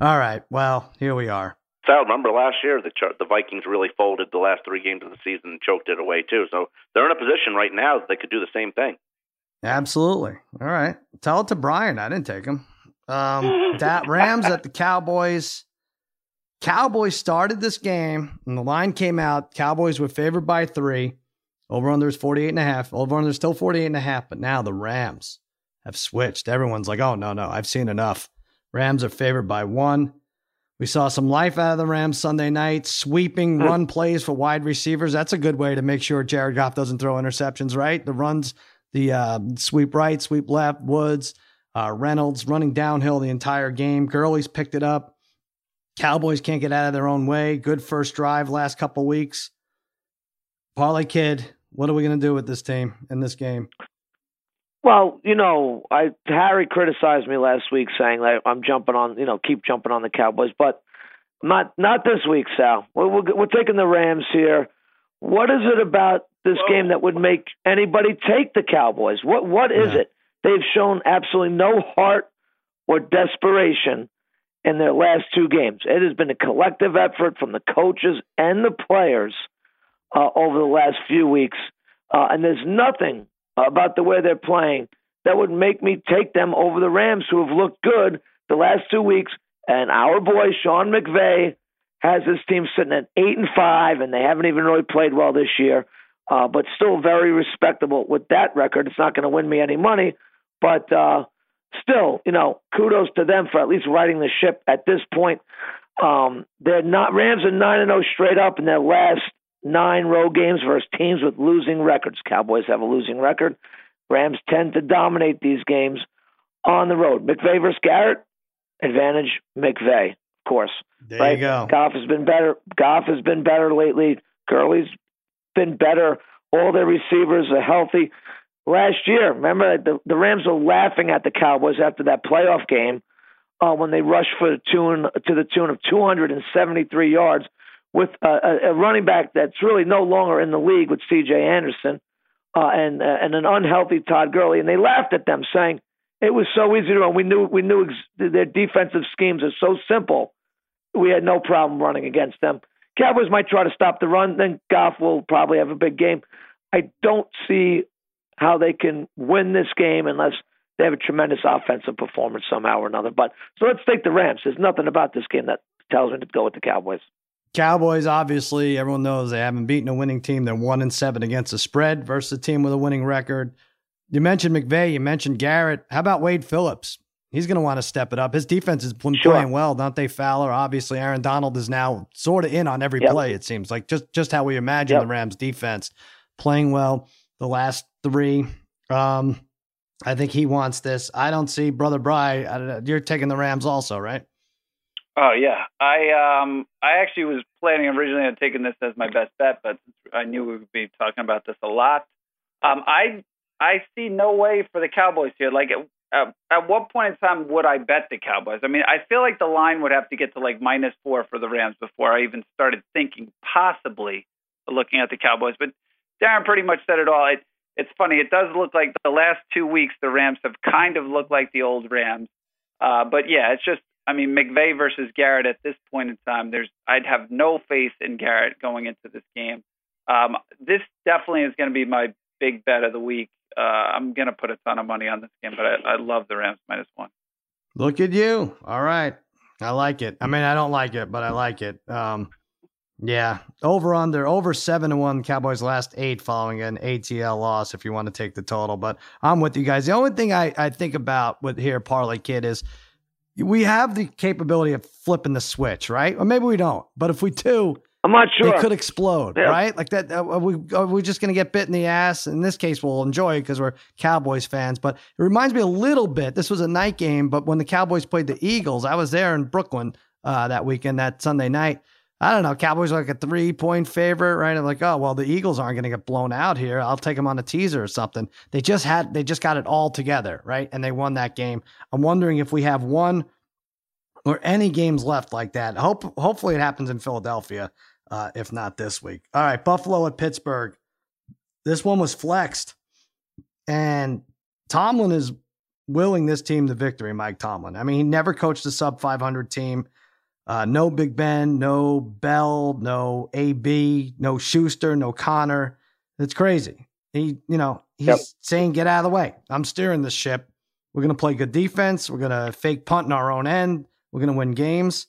Speaker 2: All right. Well, here we are.
Speaker 5: Sal, remember last year the the Vikings really folded the last three games of the season and choked it away too. So they're in a position right now that they could do the same thing.
Speaker 2: Absolutely. All right. Tell it to Brian. I didn't take him. Um, that Rams at the Cowboys. Cowboys started this game and the line came out. Cowboys were favored by three. Over under is 48 and a half. Over under is still 48 and a half. But now the Rams have switched. Everyone's like, oh, no, no, I've seen enough. Rams are favored by one. We saw some life out of the Rams Sunday night, sweeping hmm. run plays for wide receivers. That's a good way to make sure Jared Goff doesn't throw interceptions, right? The runs, the uh, sweep right, sweep left, Woods, uh, Reynolds running downhill the entire game. Gurley's picked it up. Cowboys can't get out of their own way. Good first drive last couple weeks. Parlay Kid, what are we going to do with this team in this game?
Speaker 6: Well, you know, I Harry criticized me last week saying that I'm jumping on, you know, keep jumping on the Cowboys, but not not this week, Sal. We're we're, we're taking the Rams here. What is it about this Whoa. game that would make anybody take the Cowboys? What what is yeah. it? They've shown absolutely no heart or desperation in their last two games. It has been a collective effort from the coaches and the players uh, over the last few weeks, uh, and there's nothing about the way they're playing that would make me take them over the Rams, who have looked good the last two weeks. And our boy Sean McVay has his team sitting at eight and five, and they haven't even really played well this year, uh, but still very respectable with that record. It's not going to win me any money, but uh, still, you know, kudos to them for at least riding the ship at this point. Um, they're not Rams are nine and zero oh straight up in their last nine road games versus teams with losing records. Cowboys have a losing record. Rams tend to dominate these games on the road. McVay versus Garrett, advantage McVay, of course.
Speaker 2: There
Speaker 6: right?
Speaker 2: you go.
Speaker 6: Goff has been better. Goff has been better lately. Gurley's been better. All their receivers are healthy. Last year, remember the the Rams were laughing at the Cowboys after that playoff game uh, when they rushed for the tune to the tune of 273 yards with a, a running back that's really no longer in the league with C.J. Anderson uh, and uh, and an unhealthy Todd Gurley, and they laughed at them, saying it was so easy to run. We knew we knew ex- their defensive schemes are so simple. We had no problem running against them. Cowboys might try to stop the run, then Goff will probably have a big game. I don't see how they can win this game unless they have a tremendous offensive performance somehow or another. But so let's take the Rams. There's nothing about this game that tells me to go with the Cowboys.
Speaker 2: Cowboys, obviously, everyone knows they haven't beaten a winning team. They're one and seven against the spread versus a team with a winning record. You mentioned McVay, you mentioned Garrett. How about Wade Phillips? He's going to want to step it up. His defense has been sure. playing well, Dante Fowler. Obviously, Aaron Donald is now sort of in on every yep. play. It seems like just just how we imagine yep. the Rams' defense playing well the last three. Um, I think he wants this. I don't see brother Bry. You're taking the Rams also, right?
Speaker 4: Oh yeah, I um I actually was planning originally on taking this as my best bet, but I knew we would be talking about this a lot. Um, I I see no way for the Cowboys here. Like, at, at what point in time would I bet the Cowboys? I mean, I feel like the line would have to get to like minus four for the Rams before I even started thinking possibly looking at the Cowboys. But Darren pretty much said it all. It, it's funny. It does look like the last two weeks the Rams have kind of looked like the old Rams. Uh, but yeah, it's just I mean McVay versus Garrett at this point in time. There's I'd have no faith in Garrett going into this game. Um, this definitely is going to be my big bet of the week. Uh, I'm going to put a ton of money on this game, but I, I love the Rams minus one.
Speaker 2: Look at you. All right. I like it. I mean, I don't like it, but I like it. Um, yeah, over under over seven to one. Cowboys last eight following an ATL loss. If you want to take the total, but I'm with you guys. The only thing I, I think about with here parlay kid is we have the capability of flipping the switch, right? Or maybe we don't. But if we do,
Speaker 6: I'm not sure.
Speaker 2: It could explode, yeah. right? Like that. Uh, are we are we just going to get bit in the ass? In this case, we'll enjoy it because we're Cowboys fans. But it reminds me a little bit. This was a night game, but when the Cowboys played the Eagles, I was there in Brooklyn uh, that weekend, that Sunday night. I don't know. Cowboys are like a three point favorite, right? I'm like, oh well, the Eagles aren't going to get blown out here. I'll take them on a teaser or something. They just had, they just got it all together, right? And they won that game. I'm wondering if we have one or any games left like that. Hope, hopefully, it happens in Philadelphia, uh, if not this week. All right, Buffalo at Pittsburgh. This one was flexed, and Tomlin is willing this team to victory. Mike Tomlin. I mean, he never coached a sub 500 team. Uh, no Big Ben, no Bell, no AB, no Schuster, no Connor. It's crazy. He, you know, he's yep. saying, get out of the way. I'm steering this ship. We're going to play good defense. We're going to fake punt in our own end. We're going to win games.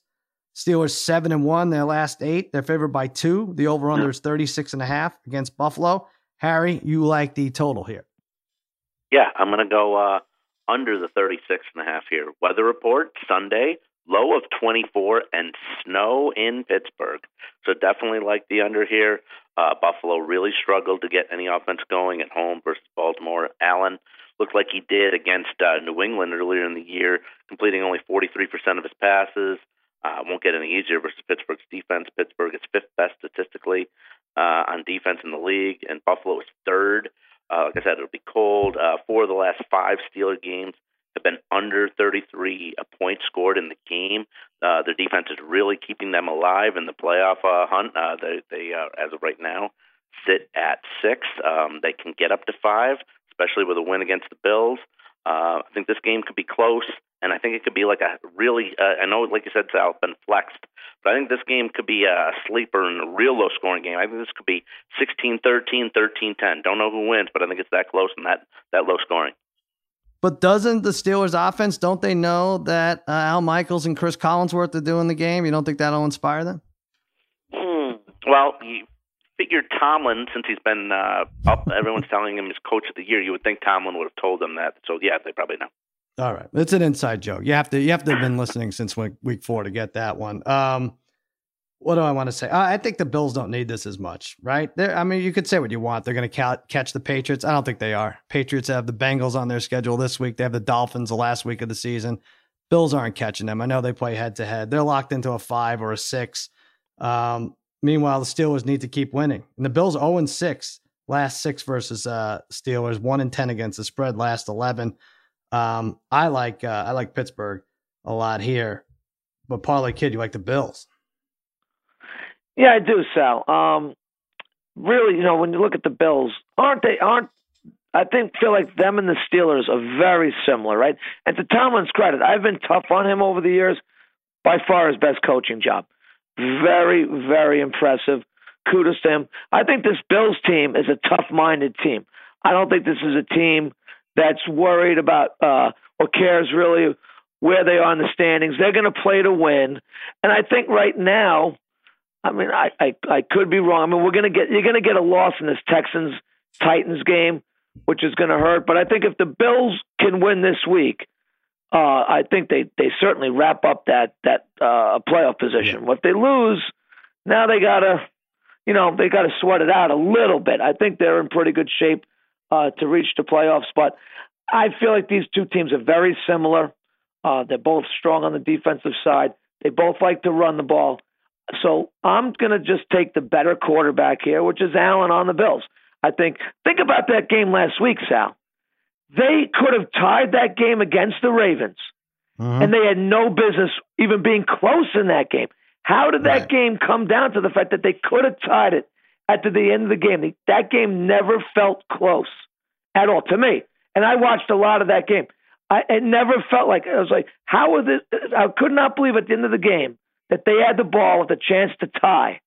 Speaker 2: Steelers seven and one, their last eight. They're favored by two. The over under is 36 and a half against Buffalo. Harry, you like the total here.
Speaker 5: Yeah, I'm going to go uh, under the 36 and a half here. Weather report Sunday, low of 24 and snow in Pittsburgh. So definitely like the under here. Uh, Buffalo really struggled to get any offense going at home versus Baltimore. Allen looked like he did against uh, New England earlier in the year, completing only 43% of his passes. Uh, won't get any easier versus Pittsburgh's defense. Pittsburgh is fifth best statistically uh, on defense in the league, and Buffalo is third. Uh, like I said, it'll be cold. Uh, four of the last five Steeler games been under 33 points scored in the game. Uh, their defense is really keeping them alive in the playoff uh, hunt. Uh, they, they uh, as of right now, sit at six. Um, they can get up to five, especially with a win against the Bills. Uh, I think this game could be close, and I think it could be like a really. Uh, I know, like you said, Sal, been flexed, but I think this game could be a sleeper and a real low scoring game. I think this could be 16-13, 13-10. Don't know who wins, but I think it's that close and that that low scoring.
Speaker 2: But doesn't the Steelers offense, don't they know that uh, Al Michaels and Chris Collinsworth are doing the game? You don't think that'll inspire them?
Speaker 5: Hmm. Well, you figure Tomlin, since he's been uh, up, everyone's telling him he's coach of the year, you would think Tomlin would have told them that. So, yeah, they probably know.
Speaker 2: All right. It's an inside joke. You have to you have to have been listening since week, week four to get that one. Um, what do I want to say? I think the Bills don't need this as much, right? They're, I mean, you could say what you want. They're going to ca- catch the Patriots. I don't think they are. Patriots have the Bengals on their schedule this week. They have the Dolphins the last week of the season. Bills aren't catching them. I know they play head to head. They're locked into a five or a six. Um, meanwhile, the Steelers need to keep winning. And the Bills 0 and 6, last six versus uh, Steelers, 1 and 10 against the spread, last 11. Um, I like uh, I like Pittsburgh a lot here. But Parlay Kid, you like the Bills.
Speaker 6: Yeah, I do, Sal. Um, really, you know, when you look at the Bills, aren't they? Aren't I think feel like them and the Steelers are very similar, right? And to Tomlin's credit, I've been tough on him over the years. By far, his best coaching job. Very, very impressive. Kudos to him. I think this Bills team is a tough-minded team. I don't think this is a team that's worried about uh, or cares really where they are in the standings. They're going to play to win, and I think right now I mean, I, I, I could be wrong. I mean, we're gonna get you're gonna get a loss in this Texans Titans game, which is gonna hurt. But I think if the Bills can win this week, uh, I think they they certainly wrap up that that uh, playoff position. If they lose, now they gotta, you know, they gotta sweat it out a little bit. I think they're in pretty good shape uh, to reach the playoffs. But I feel like these two teams are very similar. Uh, they're both strong on the defensive side. They both like to run the ball. So I'm going to just take the better quarterback here, which is Allen on the Bills. I think, think about that game last week, Sal. They could have tied that game against the Ravens, mm-hmm. and they had no business even being close in that game. How did that right. game come down to the fact that they could have tied it at the end of the game? That game never felt close. at all to me. And I watched a lot of that game. I it never felt like I was like, how was it? I could not believe at the end of the game that they had the ball with a chance to tie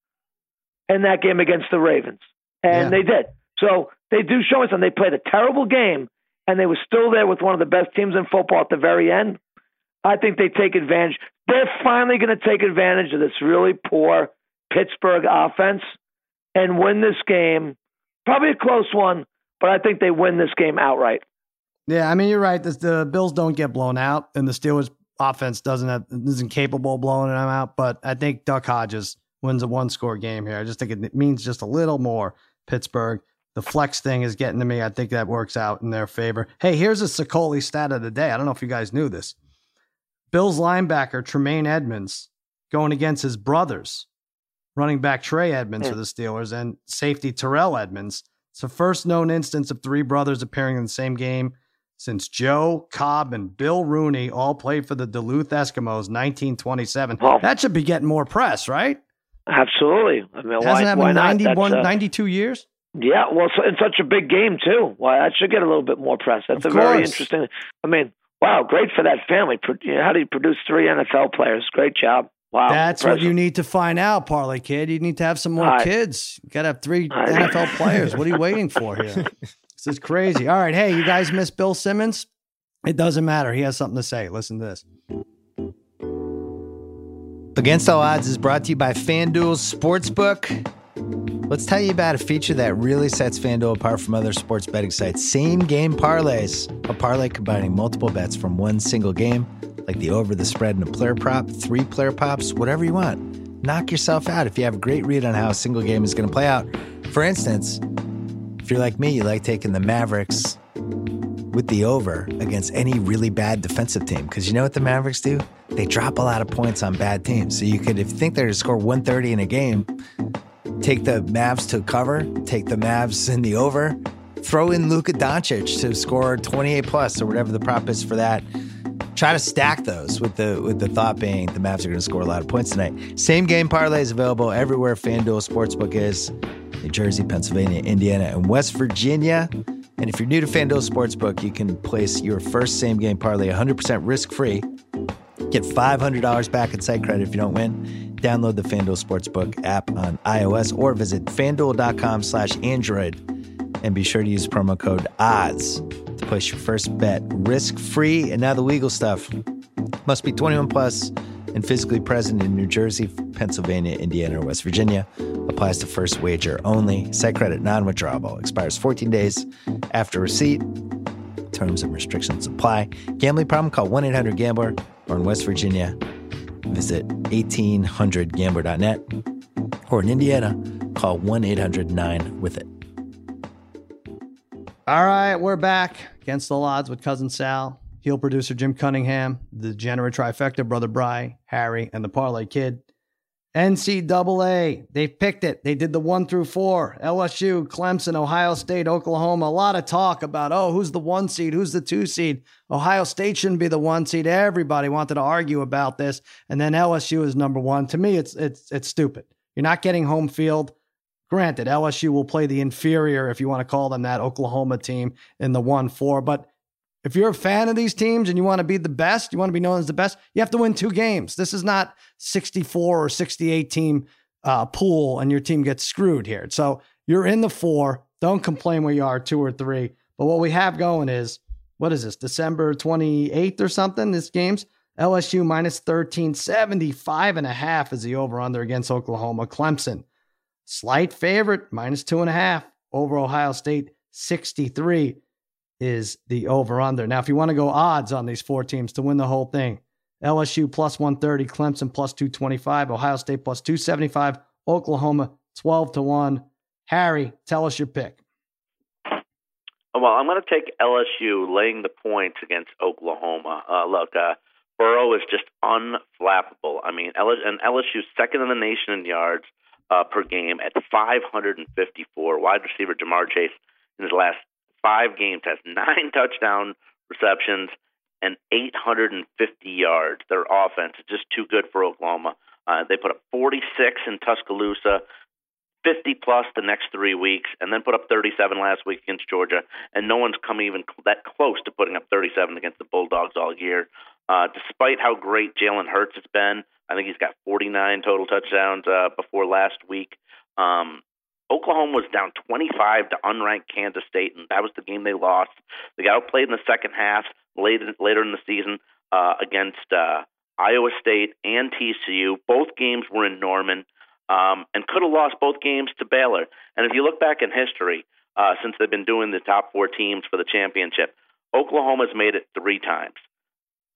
Speaker 6: in that game against the Ravens, and
Speaker 2: Yeah.
Speaker 6: they did. So they do show us, and they played a terrible game, and they were still there with one of the best teams in football at the very end. I think they take advantage. They're finally going to take advantage of this really poor Pittsburgh offense and win this game. Probably a close one, but I think they win this game outright.
Speaker 2: Yeah, I mean you're right. The, the Bills don't get blown out, and the Steelers offense doesn't have isn't capable of blowing them out. But I think Duck Hodges wins a one score game here. I just think it means just a little more Pittsburgh. The flex thing is getting to me. I think that works out in their favor. Hey, here's a Sicoli stat of the day. I don't know if you guys knew this. Bills linebacker Tremaine Edmunds going against his brothers, running back Trey
Speaker 6: Edmunds
Speaker 2: for the Steelers and safety Terrell Edmunds. It's the first known instance of three brothers appearing in the same game since Joe Cobb and Bill Rooney all played for the Duluth Eskimos 1927.
Speaker 6: Well-
Speaker 2: that should be getting more press, right?
Speaker 6: Absolutely. I mean,
Speaker 2: Hasn't
Speaker 6: why,
Speaker 2: that been
Speaker 6: not?
Speaker 2: 91,
Speaker 6: That's, uh,
Speaker 2: 92 years?
Speaker 6: Yeah, well, so, in such a big game too. Why that should get a little bit more press. That's
Speaker 2: Of
Speaker 6: a very interesting. I mean, wow, great for that family. Pro- you know, How do you produce three NFL players? Great job. Wow,
Speaker 2: That's what you need to find out, Parlay Kid. You need to have some more
Speaker 6: I-
Speaker 2: kids. You got to have three
Speaker 6: I-
Speaker 2: NFL players. What are you waiting for here? This is crazy. All right. Hey, you guys miss Bill Simmons? It doesn't matter. He has something to say. Listen to this.
Speaker 7: Against All Odds is brought to you by FanDuel Sportsbook. Let's tell you about a feature that really sets FanDuel apart from other sports betting sites same game parlays. A parlay combining multiple bets from one single game, like the over, the spread, and a player prop, three player props, whatever you want. Knock yourself out if you have a great read on how a single game is going to play out. For instance, if you're like me, you like taking the Mavericks with the over against any really bad defensive team. Because you know what the Mavericks do? They drop a lot of points on bad teams. So you could, if you think they're going to score 130 in a game, take the Mavs to cover, take the Mavs in the over, throw in Luka Doncic to score 28 plus or whatever the prop is for that. Try to stack those with the with the thought being the Mavs are going to score a lot of points tonight. Same game parlay is available everywhere FanDuel Sportsbook is. New Jersey, Pennsylvania, Indiana, and West Virginia. And if you're new to FanDuel Sportsbook, you can place your first same game parlay 100% risk free. Get $500 back in site credit if you don't win. Download the FanDuel Sportsbook app on iOS or visit fanduel.com slash Android. And be sure to use promo code ODDS to place your first bet risk free. And now the legal stuff. Must be 21 plus and physically present in New Jersey, Pennsylvania, Indiana, or West Virginia. Applies to first wager only. Site credit non withdrawable. Expires 14 days after receipt. Terms and restrictions apply. Gambling problem? Call 1 800 Gambler or in West Virginia, visit 1800Gambler.net or in Indiana, call 1 800 9 with it.
Speaker 2: All right, we're back against the odds with cousin Sal, heel producer Jim Cunningham, the degenerate trifecta, brother Bry, Harry, and the parlay kid. NCAA, they picked it. They did the one through four. LSU, Clemson, Ohio State, Oklahoma. A lot of talk about, oh, who's the one seed? Who's the two seed? Ohio State shouldn't be the one seed. Everybody wanted to argue about this. And then LSU is number one. To me, it's it's it's stupid. You're not getting home field. Granted, LSU will play the inferior, if you want to call them that, Oklahoma team in the 1 4. But if you're a fan of these teams and you want to be the best, you want to be known as the best, you have to win two games. This is not 64 or 68 team uh, pool and your team gets screwed here. So you're in the four. Don't complain where you are, two or three. But what we have going is what is this, December 28th or something? This game's LSU minus 13, 75 and a half is the over under against Oklahoma. Clemson, slight favorite, minus two and a half over Ohio State, 63 is the over under. Now, if you want to go odds on these four teams to win the whole thing, LSU plus 130, Clemson plus 225, Ohio State plus 275, Oklahoma 12 to 1. Harry, tell us your pick.
Speaker 5: Well, I'm going to take LSU laying the points against Oklahoma. Uh, look, uh, Burrow is just unflappable. I mean, LSU, and LSU's second in the nation in yards uh, per game at 554. Wide receiver Ja'Marr Chase in his last five games has nine touchdown receptions and 850 yards. Their offense is just too good for Oklahoma. Uh, they put up 46 in Tuscaloosa, 50 plus the next three weeks, and then put up 37 last week against Georgia. And no one's come even that close to putting up 37 against the Bulldogs all year. Uh, despite how great Jalen Hurts has been, I think he's got 49 total touchdowns uh, before last week. Um, Oklahoma was down 25 to unranked Kansas State, and that was the game they lost. They got outplayed in the second half later later in the season uh, against uh, Iowa State and TCU. Both games were in Norman, um, and could have lost both games to Baylor. And if you look back in history, uh, since they've been doing the top four teams for the championship, Oklahoma's made it three times.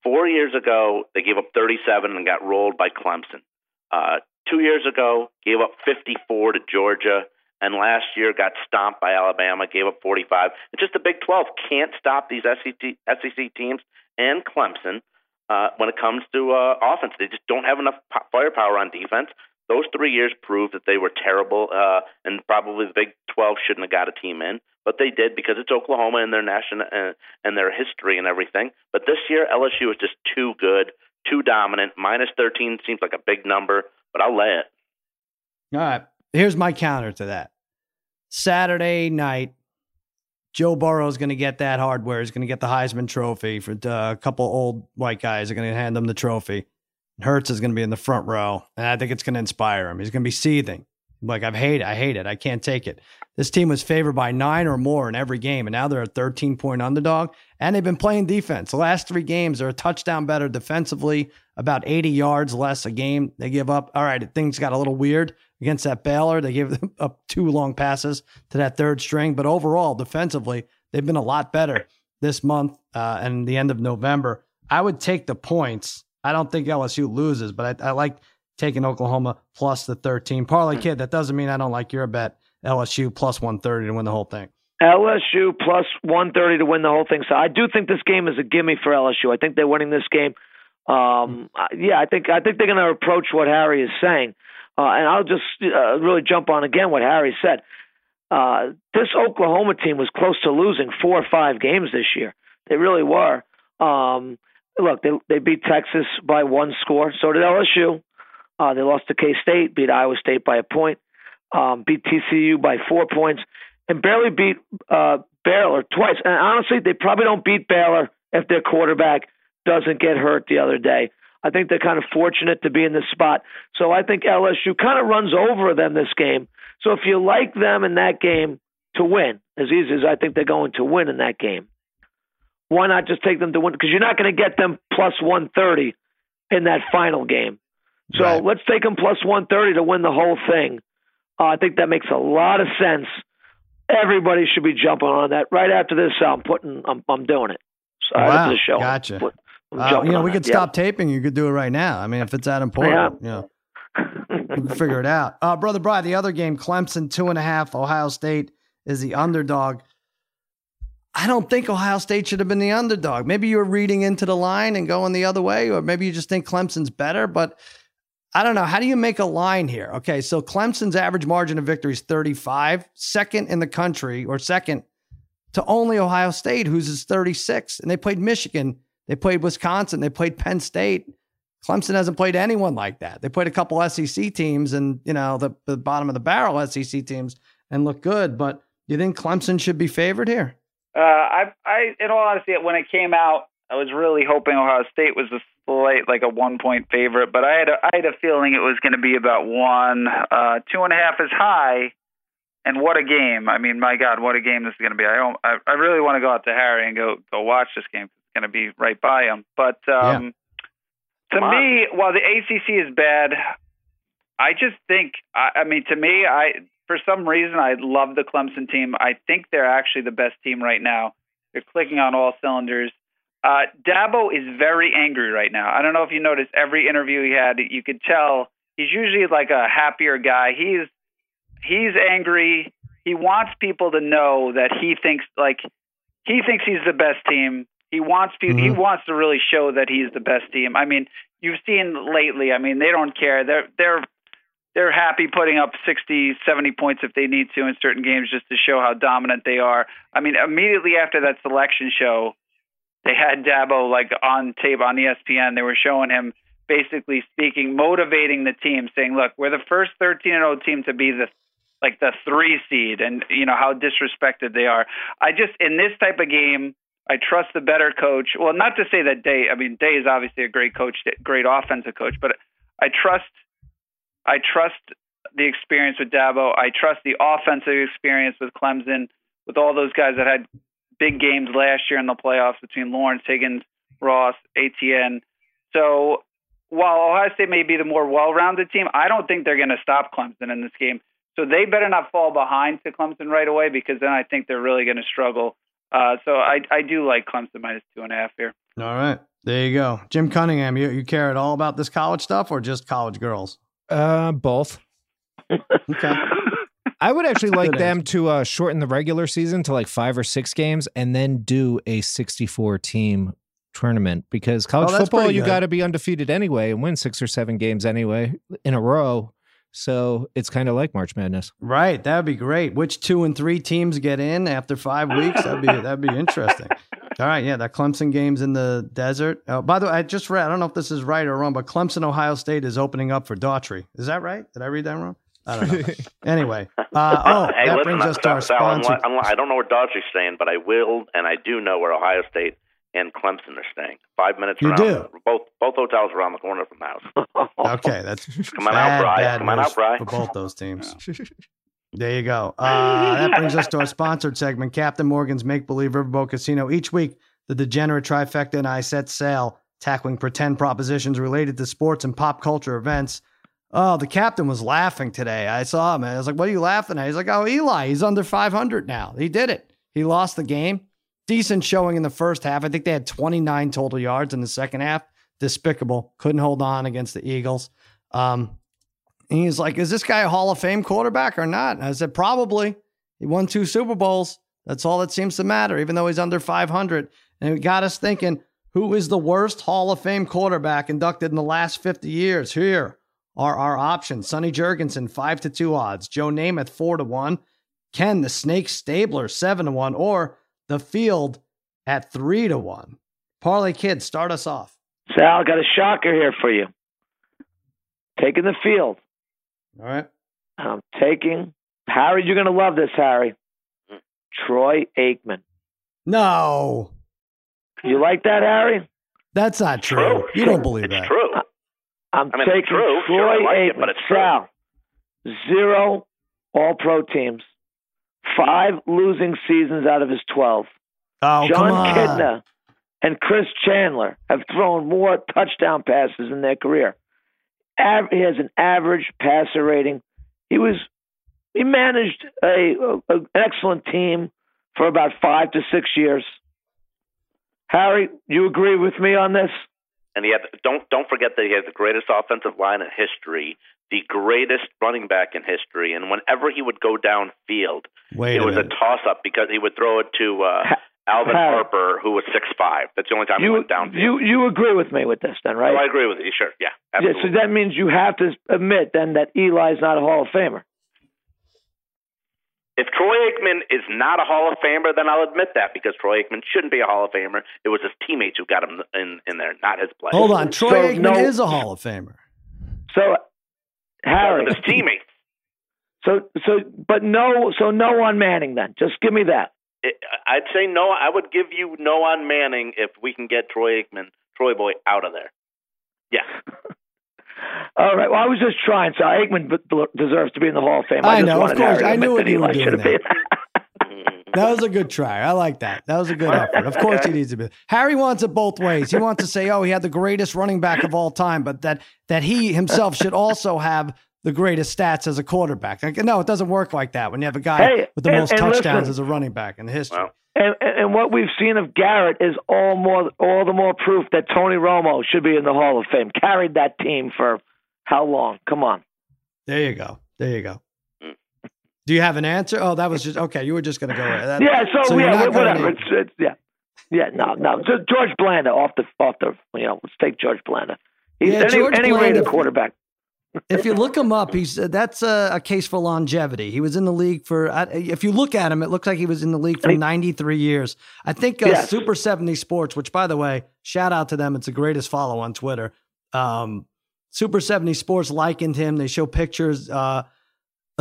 Speaker 5: Four years ago, they gave up 37 and got rolled by Clemson. Uh, two years ago, gave up 54 to Georgia, and last year got stomped by Alabama, gave up 45. It's just the Big 12 can't stop these SEC, SEC teams and Clemson uh, when it comes to uh, offense. They just don't have enough firepower on defense. Those three years proved that they were terrible, uh, and probably the Big 12 shouldn't have got a team in but they did because it's Oklahoma and their national uh, and their history and everything. But this year, LSU is just too good, too dominant. Minus thirteen seems like a big number, but I'll lay it.
Speaker 2: All right, here's my counter to that. Saturday night, Joe Burrow is going to get that hardware. He's going to get the Heisman Trophy. For uh, a couple old white guys are going to hand him the trophy. Hurts is going to be in the front row, and I think it's going to inspire him. He's going to be seething. Like I've hate it. I hate it. I can't take it. This team was favored by nine or more in every game, and now they're a 13 point underdog. And they've been playing defense. The last three games, they're a touchdown better defensively, about 80 yards less a game. They give up. All right, things got a little weird against that Baylor. They gave up two long passes to that third string, but overall, defensively, they've been a lot better this month uh, and the end of November. I would take the points. I don't think LSU loses, but I, I like taking Oklahoma plus the 13. Parlay kid, that doesn't mean I don't like your bet. LSU plus 130 to win the whole thing.
Speaker 6: LSU plus 130 to win the whole thing. So I do think this game is a gimme for LSU. I think they're winning this game. Um, yeah, I think I think they're going to approach what Harry is saying, uh, and I'll just uh, really jump on again what Harry said. Uh, this Oklahoma team was close to losing four or five games this year. They really were. Um, look, they they beat Texas by one score. So did LSU. Uh, they lost to K State, beat Iowa State by a point, um, beat TCU by four points, and barely beat uh, Baylor twice. And honestly, they probably don't beat Baylor if their quarterback doesn't get hurt the other day. I think they're kind of fortunate to be in this spot. So I think LSU kind of runs over them this game. So if you like them in that game to win, as easy as I think they're going to win in that game, why not just take them to win? Because you're not going to get them plus 130 in that final game. So right. let's take them plus 130 to win the whole thing. Uh, I think that makes a lot of sense. Everybody should be jumping on that. Right after this, I'm putting, I'm, I'm doing it. So
Speaker 2: wow. after the show, gotcha. Put, uh, you know, we could that. stop yeah. taping. You could do it right now. I mean, if it's that important, yeah. you know, we can figure it out. Uh, Brother Bry, the other game, Clemson two and a half. Ohio State is the underdog. I don't think Ohio State should have been the underdog. Maybe you were reading into the line and going the other way, or maybe you just think Clemson's better. But I don't know. How do you make a line here? Okay, so Clemson's average margin of victory is 35, second in the country, or second to only Ohio State, whose is 36. And they played Michigan, they played Wisconsin, they played Penn State. Clemson hasn't played anyone like that. They played a couple SEC teams and, you know, the, the bottom of the barrel SEC teams and look good. But you think Clemson should be favored here?
Speaker 4: Uh, I, I, in all honesty, when it came out, I was really hoping Ohio State was a slight, like a one point favorite, but I had a, I had a feeling it was going to be about one. Uh, two and a half is high, and what a game! I mean, my God, what a game this is going to be. I I, I really want to go out to Harry and go go watch this game. Going to be right by him. But um, yeah. to me, while the ACC is bad, I just think. I, I mean, to me, I for some reason I love the Clemson team. I think they're actually the best team right now. They're clicking on all cylinders. Uh, Dabo is very angry right now. I don't know if you noticed every interview he had, you could tell he's usually like a happier guy. He's he's angry. He wants people to know that he thinks like he thinks he's the best team. He wants people. Mm-hmm. He wants to really show that he's the best team. I mean, you've seen lately. I mean, they don't care. They're they're they're happy putting up 60, 70 points if they need to in certain games just to show how dominant they are. I mean, immediately after that selection show, they had Dabo like on tape on ESPN. They were showing him basically speaking, motivating the team, saying, "Look, we're the first 13 and 0 team to be the like the three seed and you know how disrespected they are. I just in this type of game, I trust the better coach. Well, not to say that Day. I mean, Day is obviously a great coach, great offensive coach, but I trust. I trust the experience with Dabo. I trust the offensive experience with Clemson, with all those guys that had big games last year in the playoffs between Lawrence Higgins, Ross, Etienne. So while Ohio State may be the more well-rounded team, I don't think they're going to stop Clemson in this game. So they better not fall behind to Clemson right away because then I think they're really going to struggle. Uh, so I I do like Clemson minus two and a half here.
Speaker 2: All right, there you go, Jim Cunningham. You you care at all about this college stuff or just college girls?
Speaker 3: Uh, both.
Speaker 2: Okay.
Speaker 3: I would actually like them to uh, shorten the regular season to like five or six games and then do a 64 team tournament because college
Speaker 2: Oh,
Speaker 3: football, you got to be undefeated anyway and win six or seven games anyway in a row. So it's kind of like March Madness.
Speaker 2: Right, that'd be great. Which two and three teams get in after five weeks? That'd be that'd be interesting. All right, yeah, that Clemson game's in the desert. Oh, by the way, I just read. I don't know if this is right or wrong, but Clemson, Ohio State is opening up for Daughtry. Is that right? Did I read that wrong? I don't know. anyway, uh, oh,
Speaker 5: hey,
Speaker 2: that
Speaker 5: listen,
Speaker 2: brings us to our
Speaker 5: Sal,
Speaker 2: sponsor.
Speaker 5: unli- unli- I don't know where Daughtry's staying, but I will, and I do know where Ohio State and Clemson are staying. Five minutes
Speaker 2: You
Speaker 5: around.
Speaker 2: do?
Speaker 5: Both both hotels around the corner from the house.
Speaker 2: Okay, that's
Speaker 5: Come on
Speaker 2: bad,
Speaker 5: out, Bry.
Speaker 2: bad
Speaker 5: Come on out, Bry.
Speaker 2: for both those teams. There you go. Uh, that brings us to our sponsored segment, Captain Morgan's Make Believe Riverboat Casino. Each week, the degenerate trifecta and I set sail, tackling pretend propositions related to sports and pop culture events. Oh, the captain was laughing today. I saw him. I was like, "What are you laughing at?" He's like, "Oh, Eli, he's under 500 now. He did it. He lost the game. Decent showing in the first half. I think they had 29 total yards in the second half. Despicable. Couldn't hold on against the Eagles." Um, and he's like, Is this guy a Hall of Fame quarterback or not? And I said, Probably. He won two Super Bowls. That's all that seems to matter, even though he's under 500. And it got us thinking, who is the worst Hall of Fame quarterback inducted in the last 50 years? Here are our options Sonny Jurgensen, 5 to 2 odds. Joe Namath, 4 to 1. Ken, the Snake Stabler, 7 to 1. Or the field at 3 to 1. Parlay Kid, start us off.
Speaker 6: Sal, got a shocker here for you. Taking the field.
Speaker 2: All right.
Speaker 6: I'm taking Harry. You're gonna love this, Harry. Troy Aikman.
Speaker 2: No,
Speaker 6: You like that, Harry?
Speaker 2: that's not true.
Speaker 5: True.
Speaker 2: You don't believe
Speaker 5: it's
Speaker 2: that.
Speaker 5: true.
Speaker 6: I'm
Speaker 5: I mean,
Speaker 6: taking
Speaker 5: it's true.
Speaker 6: Troy
Speaker 5: Sure, I like it,
Speaker 6: Aikman.
Speaker 5: but it's true.
Speaker 6: Sal, zero All Pro teams, five losing seasons out of his twelve.
Speaker 2: Oh,
Speaker 6: John
Speaker 2: come on.
Speaker 6: Kitna and Chris Chandler have thrown more touchdown passes in their career. Av- he has an average passer rating. He was he managed a, a an excellent team for about five to six years. Harry, you agree with me on this?
Speaker 5: And he had don't don't forget that he has the greatest offensive line in history, the greatest running back in history, and whenever he would go downfield,
Speaker 2: Wait
Speaker 5: it was a toss up because he would throw it to uh,
Speaker 6: Ha-
Speaker 5: Alvin
Speaker 6: Harry.
Speaker 5: Harper, who was six five. That's the only time he
Speaker 6: You
Speaker 5: went downfield.
Speaker 6: you you agree with me with this then, right?
Speaker 5: Oh, I agree with you. Sure, yeah,
Speaker 6: yeah,
Speaker 5: absolutely.
Speaker 6: so that means you have to admit then that Eli's not a Hall of Famer.
Speaker 5: If Troy Aikman is not a Hall of Famer, then I'll admit that because Troy Aikman shouldn't be a Hall of Famer. It was his teammates who got him in, in there, not his players.
Speaker 2: Hold on. Troy
Speaker 6: So,
Speaker 2: Aikman
Speaker 6: no-
Speaker 2: is a Hall of Famer.
Speaker 6: So Harry,
Speaker 5: His teammates.
Speaker 6: So so but no so no on Manning then. Just give me that.
Speaker 5: It, I'd say no. I would give you no on Manning if we can get Troy Aikman, Troy Boy, out of there. Yeah.
Speaker 6: All right. Well, I was just trying. So Aikman b- b- deserves to be in the Hall of Fame.
Speaker 2: I
Speaker 6: just
Speaker 2: know, of course.
Speaker 6: Harry
Speaker 2: I knew
Speaker 6: admit
Speaker 2: what you
Speaker 6: that
Speaker 2: were
Speaker 6: Eli
Speaker 2: doing
Speaker 6: should have
Speaker 2: there.
Speaker 6: been.
Speaker 5: Mm.
Speaker 2: That was a good try. I like that. That was a good effort. Of course, he needs to be. Harry wants it both ways. He wants to say, "Oh, he had the greatest running back of all time," but that that he himself should also have the greatest stats as a quarterback. Like, no, it doesn't work like that. When you have a guy
Speaker 6: Hey,
Speaker 2: with the
Speaker 6: and-
Speaker 2: most
Speaker 6: and
Speaker 2: touchdowns
Speaker 6: listen.
Speaker 2: as a running back in history.
Speaker 5: Well,
Speaker 6: And, and and what we've seen of Garrett is all more all the more proof that Tony Romo should be in the Hall of Fame. Carried that team for how long? Come on.
Speaker 2: There you go. There you go. Do you have an answer? Oh, that was just okay. You were just going to go. That,
Speaker 6: Yeah. So,
Speaker 2: you're
Speaker 6: yeah,
Speaker 2: not
Speaker 6: wh-
Speaker 2: going
Speaker 6: whatever. It's, it's yeah. Yeah. No. No. So George Blanda off the off the you know let's take George Blanda. He's
Speaker 2: Yeah,
Speaker 6: any
Speaker 2: George
Speaker 6: any
Speaker 2: Blanda-
Speaker 6: rated quarterback.
Speaker 2: if you look him up, he's uh, that's a, a case for longevity. He was in the league for. Uh, if you look at him, it looks like he was in the league for 93 years. I think uh,
Speaker 6: Yes.
Speaker 2: Super 70 Sports, which by the way, shout out to them. It's the greatest follow on Twitter. Um, Super 70 Sports likened him. They show pictures. Uh,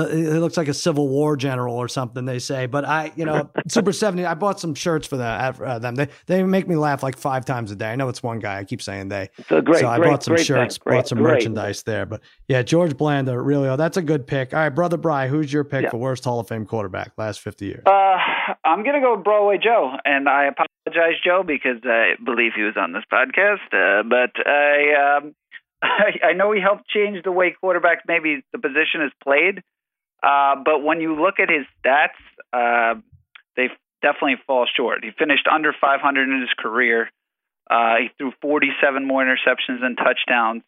Speaker 2: uh, it looks like a Civil War general or something. They say, but I, you know, Super Seventy. I bought some shirts for that. Uh, them. They they make me laugh like five times a day. I know it's one guy. I keep saying they.
Speaker 6: A great,
Speaker 2: so I
Speaker 6: great,
Speaker 2: bought some shirts,
Speaker 6: thing. Great,
Speaker 2: bought some
Speaker 6: great.
Speaker 2: merchandise there. But yeah, George Blanda, really. Oh, that's a good pick. All right, brother Bry, who's your pick
Speaker 6: Yeah.
Speaker 2: for worst Hall of Fame quarterback last fifty years?
Speaker 4: Uh, I'm gonna go with Broadway Joe, and I apologize, Joe, because I believe he was on this podcast. Uh, but I, um, I, I know he helped change the way quarterbacks maybe the position is played. Uh, but when you look at his stats, uh, they definitely fall short. He finished under 500 in his career. Uh, he threw 47 more interceptions than touchdowns.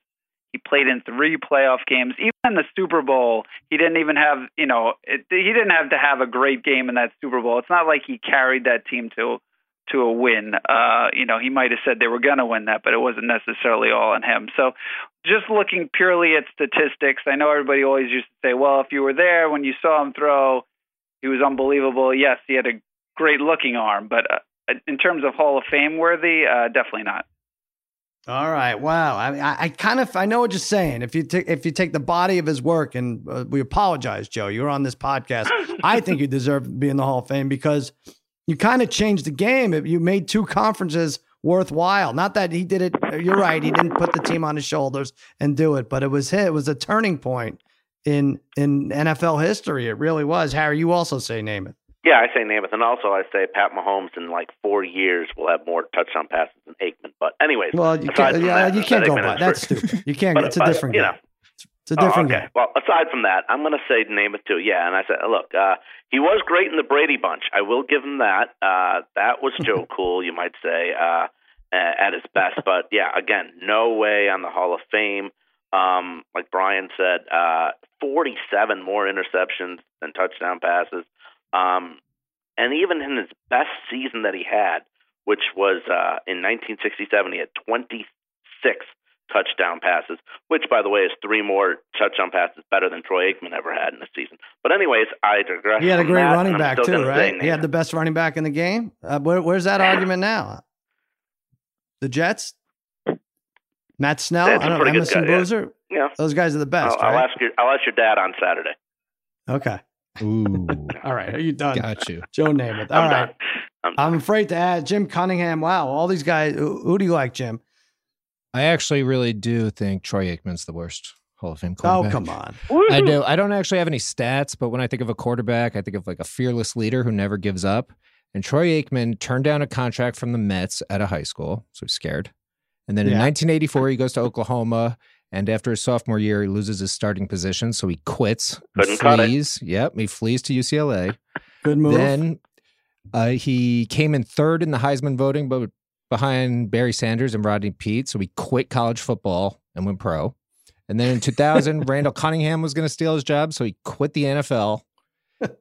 Speaker 4: He played in three playoff games. Even in the Super Bowl, he didn't even have, you know, it, he didn't have to have a great game in that Super Bowl. It's not like he carried that team to to a win. Uh, you know, he might have said they were going to win that, but it wasn't necessarily all on him. So, just looking purely at statistics, I know everybody always used to say, "Well, if you were there when you saw him throw, he was unbelievable." Yes, he had a great looking arm, but uh, in terms of Hall of Fame worthy, uh, definitely not.
Speaker 2: All right. Wow. I, I, I kind of I know what you're saying. If you take if you take the body of his work, and uh, we apologize, Joe, you're on this podcast. I think you deserve to be in the Hall of Fame because you kind of changed the game. You made two conferences worthwhile. Not that he did it. You're right. He didn't put the team on his shoulders and do it, but it was hit. It was a turning point in in NFL history. It really was. Harry, you also say name it.
Speaker 5: Yeah, I say Namath, and also I say Pat Mahomes in like four years will have more touchdown passes than Aikman. But anyways,
Speaker 2: Well, you can't. Yeah,
Speaker 5: that,
Speaker 2: you can't go by. That's
Speaker 5: true.
Speaker 2: stupid. You can't.
Speaker 5: But-
Speaker 2: it's a
Speaker 5: but,
Speaker 2: different
Speaker 5: you
Speaker 2: game.
Speaker 5: know,
Speaker 2: It's a different
Speaker 5: oh, okay.
Speaker 2: game.
Speaker 5: Well, aside from that, I'm going to say Namath too. Yeah, and I said, look, uh, he was great in the Brady Bunch. I will give him that. Uh, that was Joe Cool, you might say, uh, at his best. But yeah, again, no way on the Hall of Fame. Um, like Brian said, uh, 47 more interceptions than touchdown passes. Um, and even in his best season that he had, which was uh, in 1967, he had 26 touchdown passes, which, by the way, is three more touchdown passes better than Troy Aikman ever had in a season. But, anyways, I digress.
Speaker 2: He had a great
Speaker 5: that,
Speaker 2: running back too, right? He had the best running back in the game. Uh, where, where's that argument now? The Jets, Matt Snell,
Speaker 5: That's
Speaker 2: I
Speaker 5: a
Speaker 2: don't know,
Speaker 5: pretty good
Speaker 2: Emerson
Speaker 5: guy, yeah.
Speaker 2: Boozer.
Speaker 5: Yeah.
Speaker 2: Those guys are the best,
Speaker 5: I'll, I'll ask your I'll ask your dad on Saturday.
Speaker 2: Okay,
Speaker 3: Ooh,
Speaker 2: all right. Are you done?
Speaker 3: got you.
Speaker 2: Joe Namath. All
Speaker 5: I'm
Speaker 2: right.
Speaker 5: done. I'm
Speaker 2: I'm afraid to add Jim Cunningham. Wow, all these guys. Who, who do you like, Jim?
Speaker 3: I actually really do think Troy Aikman's the worst Hall of Fame
Speaker 2: Oh, come on.
Speaker 3: I do. I don't actually have any stats, but when I think of a quarterback, I think of like a fearless leader who never gives up. And Troy Aikman turned down a contract from the Mets at a high school, so he's scared. And then in 1984, he goes to Oklahoma, and after his sophomore year, he loses his starting position, so he quits. and
Speaker 5: Couldn't cut it.
Speaker 3: flees. Yep, he flees to UCLA.
Speaker 2: Good move.
Speaker 3: Then uh, he came in third in the Heisman voting, but behind Barry Sanders and Rodney Peete. So he quit college football and went pro. And then in 2000, Randall Cunningham was going to steal his job, so he quit the NFL.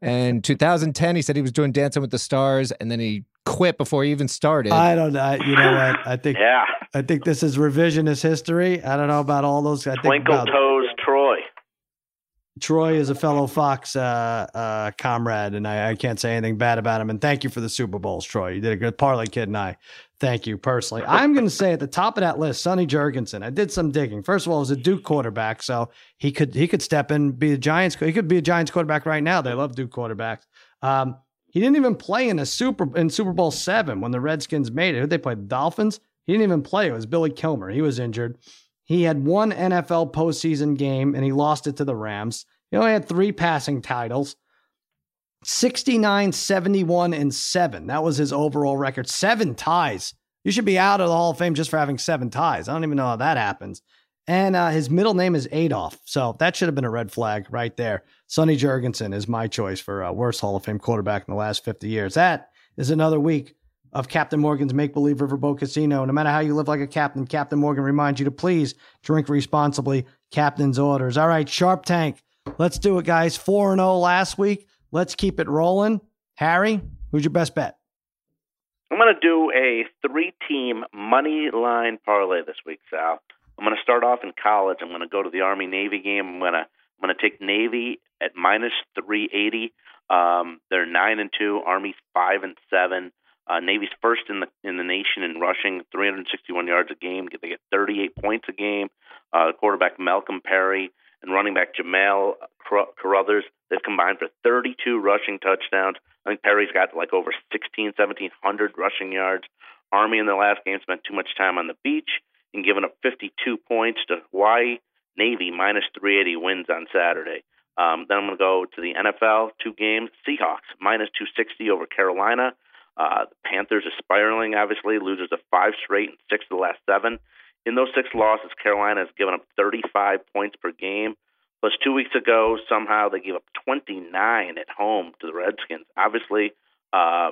Speaker 3: And 2010, he said he was doing Dancing with the Stars, and then he quit before he even started.
Speaker 2: I don't know. You know what? I think
Speaker 5: Yeah.
Speaker 2: I think this is revisionist history. I don't know about all those. I think
Speaker 5: Twinkle
Speaker 2: about
Speaker 5: toes Troy.
Speaker 2: Troy is a fellow Fox uh, uh, comrade, and I, I can't say anything bad about him. And thank you for the Super Bowls, Troy. You did a good parlay kid, and I thank you personally. I'm going to say at the top of that list, Sonny Jurgensen. I did some digging. First of all, he was a Duke quarterback, so he could he could step in, be a Giants. He could be a Giants quarterback right now. They love Duke quarterbacks. Um, he didn't even play in a Super in Super Bowl seven when the Redskins made it. Who they played? The Dolphins. He didn't even play. It was Billy Kilmer. He was injured. He had one NFL postseason game and he lost it to the Rams. He only had three passing titles 69, 71, and seven. That was his overall record. Seven ties. You should be out of the Hall of Fame just for having seven ties. I don't even know how that happens. And uh, his middle name is Adolf. So that should have been a red flag right there. Sonny Jurgensen is my choice for uh, worst Hall of Fame quarterback in the last 50 years. That is another week of Captain Morgan's Make Believe Riverboat Casino. No matter how you live like a captain, Captain Morgan reminds you to please drink responsibly. Captain's orders. All right, Sharp Tank. Let's do it, guys. 4 0 last week. Let's keep it rolling. Harry, who's your best bet?
Speaker 5: I'm going to do a three-team money line parlay this week, Sal. I'm going to start off in college. I'm going to go to the Army Navy game. I'm going to I'm going to take Navy at minus 380. Um, they're nine and two. Army's five and seven. Uh, Navy's first in the in the nation in rushing, 361 yards a game. They get 38 points a game. Uh, quarterback Malcolm Perry and running back Jamal Car- Carothers. They've combined for 32 rushing touchdowns. I think Perry's got like over 16, 1700 rushing yards. Army in their last game spent too much time on the beach and given up 52 points to Hawaii. Navy minus 380 wins on Saturday. Um, then I'm going to go to the NFL, two games. Seahawks minus 260 over Carolina. Uh, the Panthers are spiraling, obviously, losers of five straight and six of the last seven. In those six losses, Carolina has given up 35 points per game. Plus, two weeks ago, somehow they gave up 29 at home to the Redskins. Obviously, uh,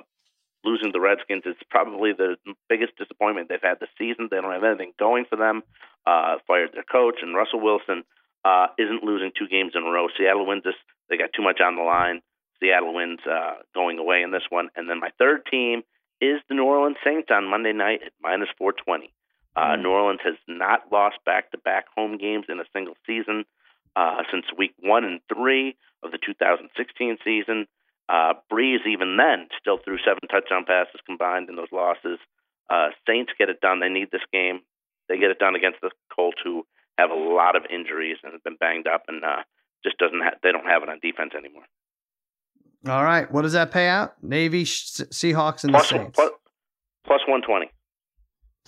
Speaker 5: losing the Redskins is probably the biggest disappointment they've had this season. They don't have anything going for them. Uh, fired their coach, and Russell Wilson uh, isn't losing two games in a row. Seattle wins this. They got too much on the line. Seattle wins uh, going away in this one. And then my third team is the New Orleans Saints on Monday night at minus 420. Uh, mm. New Orleans has not lost back to back home games in a single season uh, since week one and three of the 2016 season. Uh, Brees, even then, still threw seven touchdown passes combined in those losses. Uh, Saints get it done. They need this game. They get it done against the Colts, who have a lot of injuries and have been banged up, and uh, just doesn't. Ha- they don't have it on defense anymore.
Speaker 2: All right, what does that pay out? Navy, Seahawks, and
Speaker 5: plus,
Speaker 2: the Saints.
Speaker 5: Plus, plus one twenty.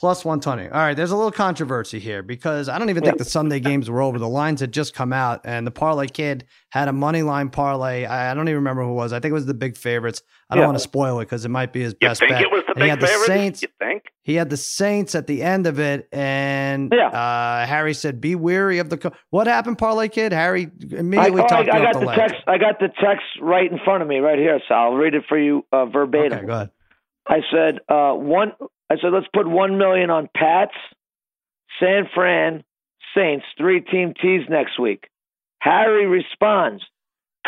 Speaker 2: Plus 120. All right, there's a little controversy here because I don't even think the Sunday games were over. The lines had just come out, and the parlay kid had a money line parlay. I, I don't even remember who it was. I think it was the big favorites. I don't yeah. want to spoil it because it might be his
Speaker 5: you
Speaker 2: best
Speaker 5: think
Speaker 2: bet.
Speaker 5: It was the big
Speaker 2: he had the
Speaker 5: favorites?
Speaker 2: Saints.
Speaker 5: You think?
Speaker 2: He had the Saints at the end of it, and
Speaker 6: yeah.
Speaker 2: uh, Harry said, "Be weary of the." Co-. What happened, parlay kid? Harry immediately
Speaker 6: I,
Speaker 2: talked
Speaker 6: I, I
Speaker 2: got
Speaker 6: the,
Speaker 2: the
Speaker 6: text. I got the text right in front of me, right here. So I'll read it for you uh, verbatim.
Speaker 2: Okay, go ahead.
Speaker 6: I said uh, one. I said let's put one million on Pats, San Fran, Saints, three team tees next week. Harry responds,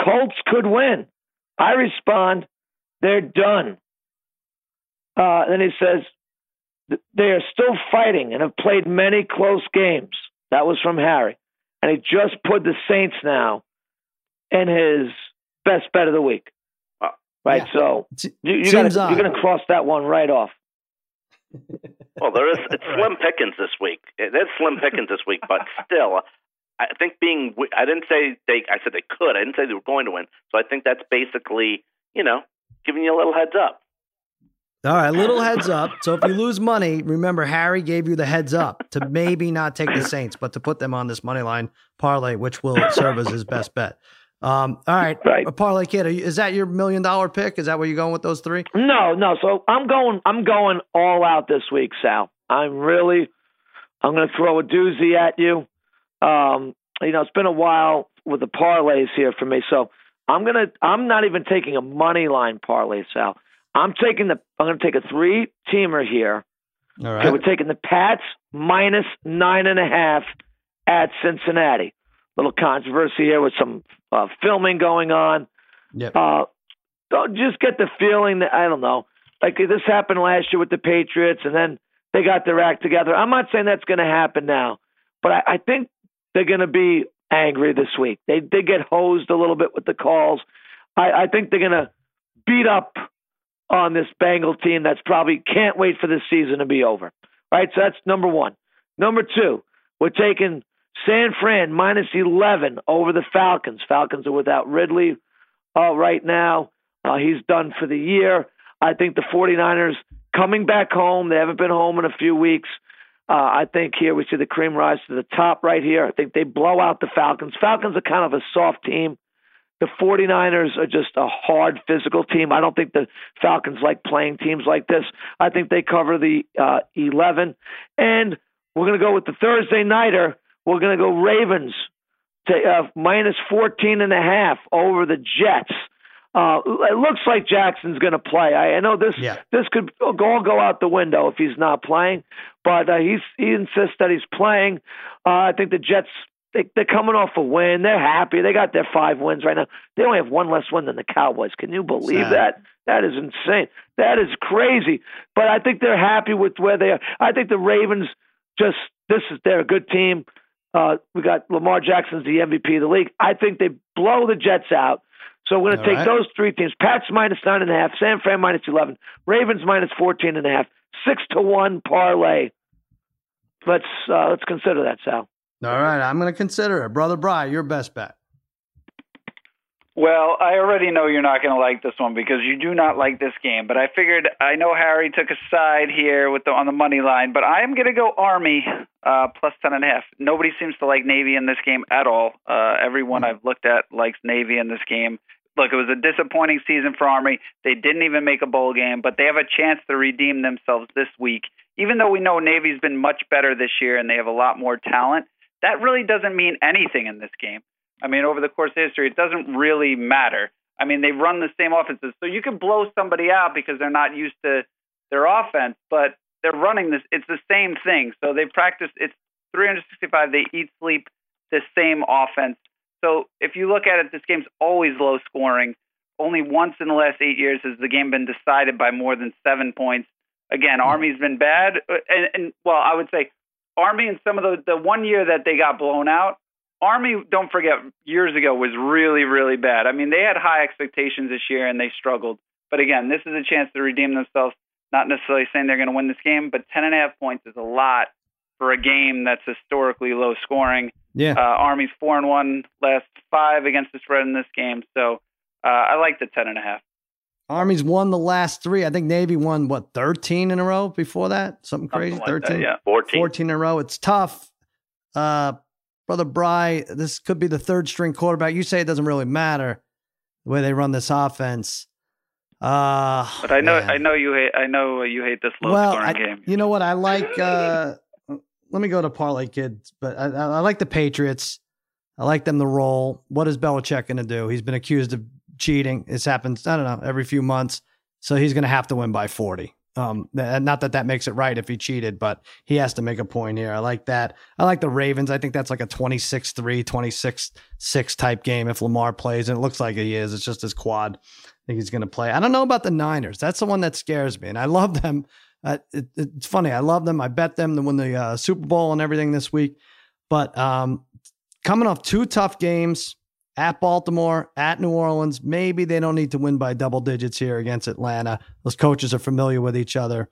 Speaker 6: Colts could win. I respond, they're done. Uh, then he says they are still fighting and have played many close games. That was from Harry, and he just put the Saints now in his best bet of the week. Right,
Speaker 2: Yeah.
Speaker 6: so you, you gotta, you're going to cross that one right off.
Speaker 5: Well, there is it's slim pickings this week. It is slim pickings this week, but still, I think being I didn't say they. I said they could. I didn't say they were going to win. So I think that's basically you know giving you a little heads up.
Speaker 2: All right, little heads up. So if you lose money, remember Harry gave you the heads up to maybe not take the Saints, but to put them on this money line parlay, which will serve as his best bet. Um, all right,
Speaker 6: Right.
Speaker 2: a parlay kid, you, is that your million dollar pick? Is that where you're going with those three?
Speaker 6: No, no. So I'm going. I'm going all out this week, Sal. I'm really. I'm going to throw a doozy at you. Um, you know, it's been a while with the parlays here for me, so I'm gonna. I'm not even taking a money line parlay, Sal. I'm taking the. I'm going to take a three teamer here.
Speaker 2: All
Speaker 6: Okay, we're taking the Pats minus nine and a half at Cincinnati. Little controversy here with some uh, filming going on.
Speaker 2: Yep.
Speaker 6: Uh, don't just get the feeling that I don't know, like this happened last year with the Patriots, and then they got their act together. I'm not saying that's going to happen now, but I, I think they're going to be angry this week. They they get hosed a little bit with the calls. I, I think they're going to beat up on this Bengal team that's probably can't wait for this season to be over. Right, so that's number one. Number two, we're taking San Fran minus 11 over the Falcons. Falcons are without Ridley uh, right now. Uh, he's done for the year. I think the 49ers coming back home. They haven't been home in a few weeks. Uh, I think here we see the cream rise to the top right here. I think they blow out the Falcons. Falcons are kind of a soft team. The 49ers are just a hard physical team. I don't think the Falcons like playing teams like this. I think they cover the uh, 11. And we're going to go with the Thursday Nighter. We're going to go Ravens to uh, minus 14 and a half over the Jets. Uh, it looks like Jackson's going to play. I, I know this
Speaker 2: Yeah.
Speaker 6: this could all go out the window if he's not playing, but uh, he's he insists that he's playing. Uh, I think the Jets they, they're coming off a win. They're happy. They got their five wins right now. They only have one less win than the Cowboys. Can you believe
Speaker 2: Sad.
Speaker 6: that? That is insane. That is crazy. But I think they're happy with where they are. I think the Ravens just this is they're a good team. Uh, we got Lamar Jackson's the MVP of the league. I think they blow the Jets out. So we're going to take
Speaker 2: right.
Speaker 6: those three teams: Pats minus nine and a half, San Fran minus eleven, Ravens minus fourteen and a half, six to one parlay. Let's uh, let's consider that, Sal.
Speaker 2: All right, I'm going to consider it. Brother Bry, your best bet.
Speaker 4: Well, I already know you're not going to like this one because you do not like this game. But I figured I know Harry took a side here with the on the money line, but I am going to go Army uh, plus ten and a half. Nobody seems to like Navy in this game at all. Uh, everyone I've looked at likes Navy in this game. Look, it was a disappointing season for Army. They didn't even make a bowl game, but they have a chance to redeem themselves this week. Even though we know Navy's been much better this year and they have a lot more talent, that really doesn't mean anything in this game. I mean, over the course of history, it doesn't really matter. I mean, they run the same offenses, so you can blow somebody out because they're not used to their offense, but they're running this. It's the same thing. So they practice. It's 365. They eat, sleep the same offense. So if you look at it, this game's always low scoring. Only once in the last eight years has the game been decided by more than seven points. Again, hmm. Army's been bad, uh, and, and well, I would say Army in some of the the one year that they got blown out, Army, don't forget, years ago was really, really bad. I mean, they had high expectations this year and they struggled. But again, this is a chance to redeem themselves. Not necessarily saying they're going to win this game, but 10 and a half points is a lot for a game that's historically low scoring.
Speaker 2: Yeah.
Speaker 4: Uh, Army's four and one last five against the spread in this game. So uh, I like the 10 and a half.
Speaker 2: Army's won the last three. I think Navy won, what, 13 in a row before that? Something crazy?
Speaker 4: Something like
Speaker 2: 13?
Speaker 4: that, yeah.
Speaker 5: 14.
Speaker 2: 14 in a row. It's tough. Uh, Brother Bry, this could be the third string quarterback. You say it doesn't really matter the way they run this offense. Uh,
Speaker 4: But I know,
Speaker 2: man.
Speaker 4: I know you hate, I know you hate this low
Speaker 2: well,
Speaker 4: scoring
Speaker 2: I-
Speaker 4: game.
Speaker 2: you know what? I like. Uh, let me go to parlay kids, but I, I like the Patriots. I like them to roll. What is Belichick going to do? He's been accused of cheating. This happens. I don't know every few months, so he's going to have to win by forty. Um, not that that makes it right if he cheated, but he has to make a point here. I like that. I like the Ravens. I think that's like a 26-3, 26-6 type game if Lamar plays, and it looks like he is. It's just his quad. I think he's going to play. I don't know about the Niners. That's the one that scares me, and I love them. Uh, it, it's funny. I love them. I bet them to win the uh, Super Bowl and everything this week. But um, coming off two tough games at Baltimore, at New Orleans, maybe they don't need to win by double digits here against Atlanta. Those coaches are familiar with each other.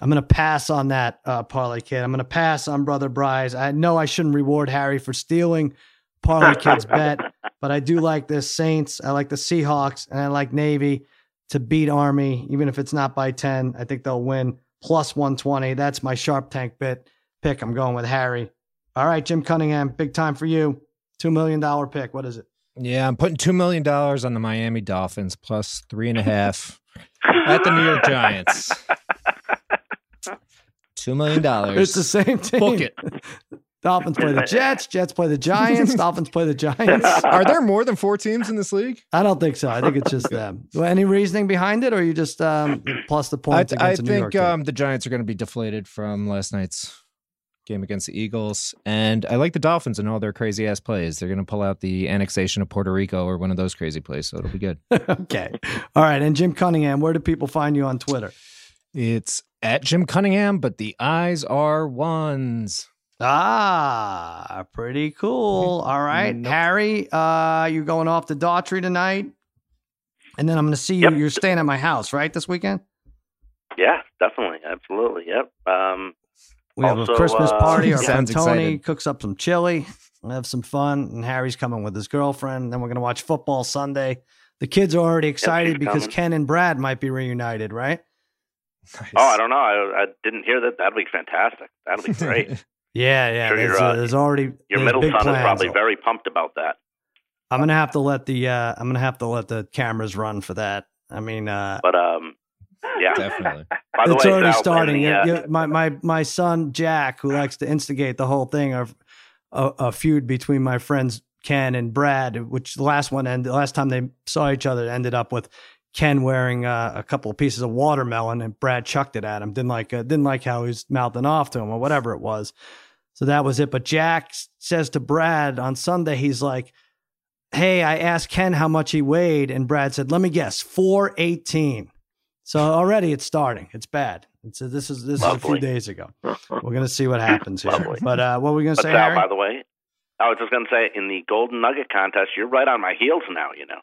Speaker 2: I'm going to pass on that uh, parlay kid. I'm going to pass on Brother Bry's. I know I shouldn't reward Harry for stealing parlay kid's bet, but I do like the Saints. I like the Seahawks, and I like Navy to beat Army, even if it's not by 10. I think they'll win plus 120. That's my sharp tank bit pick. I'm going with Harry. All right, Jim Cunningham, big time for you. $2 million pick. What is it?
Speaker 3: Yeah, I'm putting two million dollars on the Miami Dolphins plus three and a half at the New York Giants. Two million dollars.
Speaker 2: It's the same team.
Speaker 3: Book it.
Speaker 2: Dolphins play the Jets. Jets play the Giants. Dolphins play the Giants.
Speaker 3: Are there more than four teams in this league?
Speaker 2: I don't think so. I think it's just them. Well, any reasoning behind it, or you just um, plus the
Speaker 3: I,
Speaker 2: points
Speaker 3: I
Speaker 2: against the New York
Speaker 3: think um, the Giants are going to be deflated from last night's game against the Eagles, and I like the Dolphins and all their crazy ass plays. They're going to pull out the annexation of Puerto Rico or one of those crazy plays, so it'll be good.
Speaker 2: okay. All right. And Jim Cunningham, where do people find you on Twitter?
Speaker 3: It's at Jim Cunningham, but the eyes are ones.
Speaker 2: Ah, pretty cool. All right.
Speaker 3: Nope.
Speaker 2: Harry, uh, you going off to Daughtry tonight? And then I'm going to see you.
Speaker 5: Yep.
Speaker 2: You're staying at my house, right, this weekend?
Speaker 5: Yeah, definitely, absolutely. Yep. Um,
Speaker 2: We have
Speaker 5: Also,
Speaker 2: a Christmas
Speaker 5: uh,
Speaker 2: party. Our friend Tony
Speaker 3: excited.
Speaker 2: cooks up some chili. We'll have some fun. And Harry's coming with his girlfriend. Then we're going to watch football Sunday. The kids are already excited
Speaker 5: she's
Speaker 2: because
Speaker 5: coming.
Speaker 2: Ken and Brad might be reunited, right?
Speaker 5: oh, I don't know. I, I didn't hear that. That'd be fantastic. That'd be great.
Speaker 2: Yeah, yeah.
Speaker 5: Sure,
Speaker 2: there's, uh, there's already
Speaker 5: Your
Speaker 2: there's
Speaker 5: middle
Speaker 2: big
Speaker 5: son is probably very pumped about that.
Speaker 2: I'm gonna have to let the uh, I'm gonna have to let the cameras run for that. I mean, uh,
Speaker 5: But um, yeah,
Speaker 3: Definitely.
Speaker 5: By the
Speaker 2: it's
Speaker 5: way,
Speaker 2: already
Speaker 5: Sal,
Speaker 2: starting.
Speaker 5: the, uh,
Speaker 2: You- you- my my my son Jack, who likes to instigate the whole thing of a, a feud between my friends Ken and Brad, which the last one ended. The last time they saw each other, it ended up with Ken wearing uh, a couple of pieces of watermelon, and Brad chucked it at him. Didn't like uh, didn't like how he was mouthing off to him or whatever it was. So that was it. But Jack says to Brad on Sunday, he's like, "Hey, I asked Ken how much he weighed, and Brad said, let me guess, four eighteen. So already it's starting. It's bad. It's this is this is a few days ago. We're gonna see what happens here.
Speaker 5: Lovely.
Speaker 2: But uh, what were we gonna
Speaker 5: But
Speaker 2: say,
Speaker 5: Sal,
Speaker 2: Harry?
Speaker 5: by the way, I was just going to say in the Golden Nugget contest, you're right on my heels now. You know,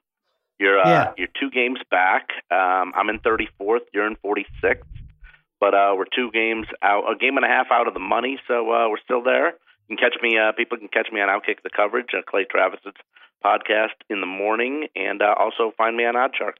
Speaker 5: you're uh,
Speaker 2: Yeah.
Speaker 5: you're two games back. Um, I'm in 34th. You're in 46th. But uh, we're two games out, a game and a half out of the money, so uh, we're still there. You can catch me. Uh, people can catch me on Outkick the coverage. Uh, Clay Travis's podcast in the morning, and uh, also find me on OddsShark.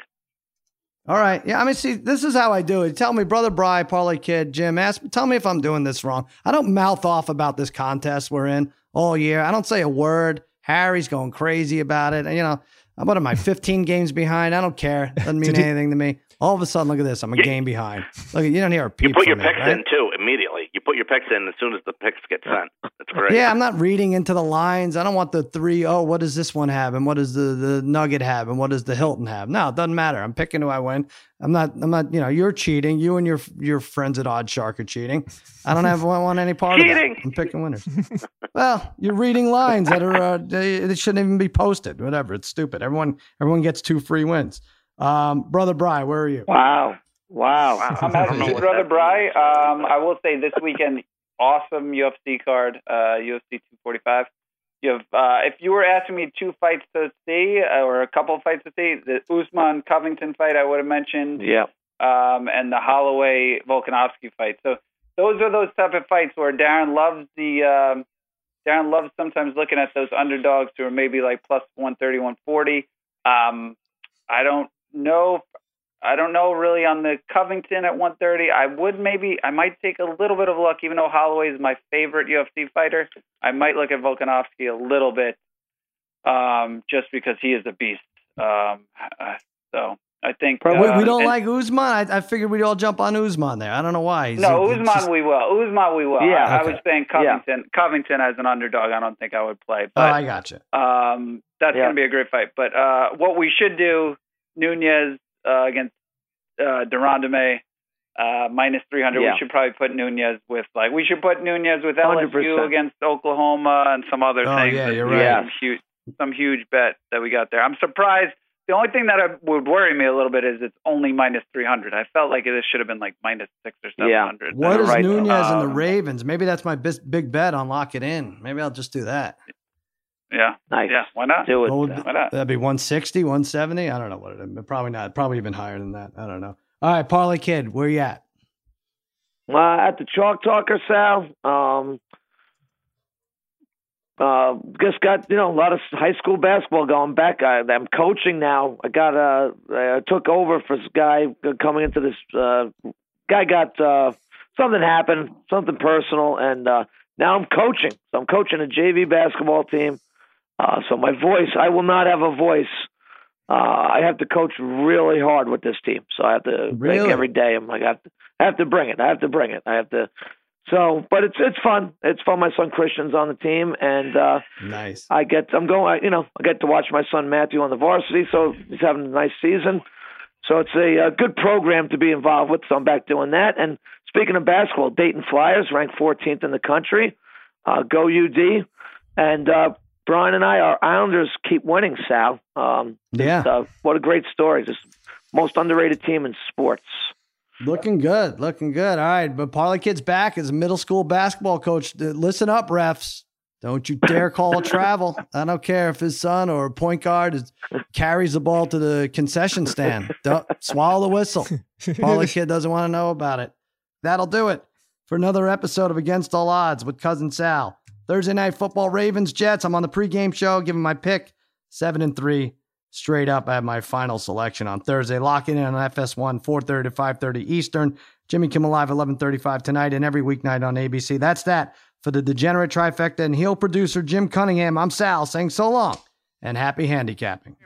Speaker 2: All right. Yeah. I mean, see, this is how I do it. Tell me, brother Bry, Parlay Kid, Jim, ask, tell me if I'm doing this wrong. I don't mouth off about this contest we're in all year. I don't say a word. Harry's going crazy about it. And, you know, I'm what am I, 15 games behind? I don't care. Doesn't mean anything to me. All of a sudden, look at this. I'm a game behind. Look, you don't hear a peep
Speaker 5: You put your picks
Speaker 2: right?
Speaker 5: in too immediately. Put your picks in as soon as the picks get sent. That's great.
Speaker 2: Yeah, I'm not reading into the lines. I don't want the three, oh, what does this one have? And what does the, the Nugget have? And what does the Hilton have? No, it doesn't matter. I'm picking who I win. I'm not, I'm not, you know, you're cheating. You and your your friends at OddsShark are cheating. I don't have want, want any part
Speaker 5: Cheating.
Speaker 2: of that. I'm picking winners. well, you're reading lines that are, uh, they, they shouldn't even be posted. Whatever. It's stupid. Everyone, everyone gets two free wins. Um, Brother Bry, where are you?
Speaker 6: Wow. Wow.
Speaker 4: I'm at Brother Bry. Um, I will say this weekend, awesome UFC card, uh, UFC 245. You have, uh, if you were asking me two fights to see uh, or a couple of fights to see, the Usman Covington fight I would have mentioned,
Speaker 6: Yeah.
Speaker 4: um, and the Holloway Volkanovski fight. So those are those type of fights where Darren loves the um, Darren loves sometimes looking at those underdogs who are maybe like plus 130, 140. Um, I don't know. I don't know really on the Covington at 130. I would maybe I might take a little bit of luck, even though Holloway is my favorite UFC fighter. I might look at Volkanovski a little bit, um, just because he is a beast. Um, uh, so I think
Speaker 2: we, we
Speaker 4: uh,
Speaker 2: don't
Speaker 4: and-
Speaker 2: like Usman. I, I figured we'd all jump on Usman there. I don't know why. He's-
Speaker 4: No,
Speaker 2: it's
Speaker 4: Usman
Speaker 2: just-
Speaker 4: we will. Usman we will.
Speaker 6: Yeah,
Speaker 4: I, I was saying Covington. Covington as an underdog, I don't think I would play,
Speaker 2: oh,
Speaker 4: but
Speaker 2: I got you.
Speaker 4: um, that's
Speaker 6: Yeah.
Speaker 4: going to be a great fight. But uh, what we should do, Nunes uh, against uh, de Randamie, uh, minus 300.
Speaker 6: Yeah.
Speaker 4: We should probably put Nunes with, like, we should put Nunes with LSU
Speaker 6: 100%.
Speaker 4: against Oklahoma and some other
Speaker 2: Oh,
Speaker 4: things.
Speaker 2: yeah,
Speaker 4: That's
Speaker 2: you're
Speaker 6: right.
Speaker 4: Some huge, some huge bet that we got there. I'm surprised. The only thing that I, would worry me a little bit is it's only minus 300. I felt like this should have been like minus six or 700.
Speaker 6: Yeah.
Speaker 4: 700.
Speaker 2: What is
Speaker 6: right.
Speaker 2: Nunes and the
Speaker 4: Um,
Speaker 2: Ravens? Maybe that's my bis- big bet on lock it in. Maybe I'll just do that.
Speaker 4: Yeah.
Speaker 6: Nice.
Speaker 4: Yeah. Why not?
Speaker 6: Do it.
Speaker 2: What would-
Speaker 4: Why not?
Speaker 2: that'd be 160, 170. I don't know what it is. Probably not. Probably even higher than that. I don't know. All right, Parlay Kid, where you at?
Speaker 6: Uh, at the Chalk Talker, Sal. Um, uh, just got you know a lot of high school basketball going back. I, I'm coaching now. I got uh, I took over for this guy coming into this. Uh, guy got uh, something happened, something personal, and uh, now I'm coaching. So I'm coaching a JV basketball team. Uh, so my voice, I will not have a voice. Uh, I have to coach really hard with this team. So I have to
Speaker 2: Really?
Speaker 6: think every day. I'm like, I have to, I have to bring it. I have to bring it. I have to. So, but it's it's fun. It's fun. My son Christian's on the team, and uh,
Speaker 2: Nice.
Speaker 6: I get I'm going. I, you know, I get to watch my son Matthew on the varsity. So he's having a nice season. So it's a, uh good program to be involved with. So I'm back doing that. And speaking of basketball, Dayton Flyers ranked 14th in the country. Uh, go UD. And uh, Brian and I, our Islanders keep winning. Sal. Um,
Speaker 2: Yeah.
Speaker 6: uh, what a great story. Just most underrated team in sports.
Speaker 2: Looking good. Looking good. All right. But Parlay Kid's back as a middle school basketball coach. Uh, Listen up, refs. Don't you dare call a travel. I don't care if his son or a point guard is, carries the ball to the concession stand. Don't swallow the whistle. Parlay Kid doesn't want to know about it. That'll do it for another episode of Against All Odds with Cousin Sal. Thursday night football, Ravens, Jets. I'm on the pregame show, giving my pick seven and three. Straight up, have my final selection on Thursday. Locking in on FS1, 4:30 to 5:30 Eastern. Jimmy Kimmel Live, 11:35 tonight, and every weeknight on ABC. That's that for the degenerate trifecta and heel producer Jim Cunningham. I'm Sal saying so long and happy handicapping.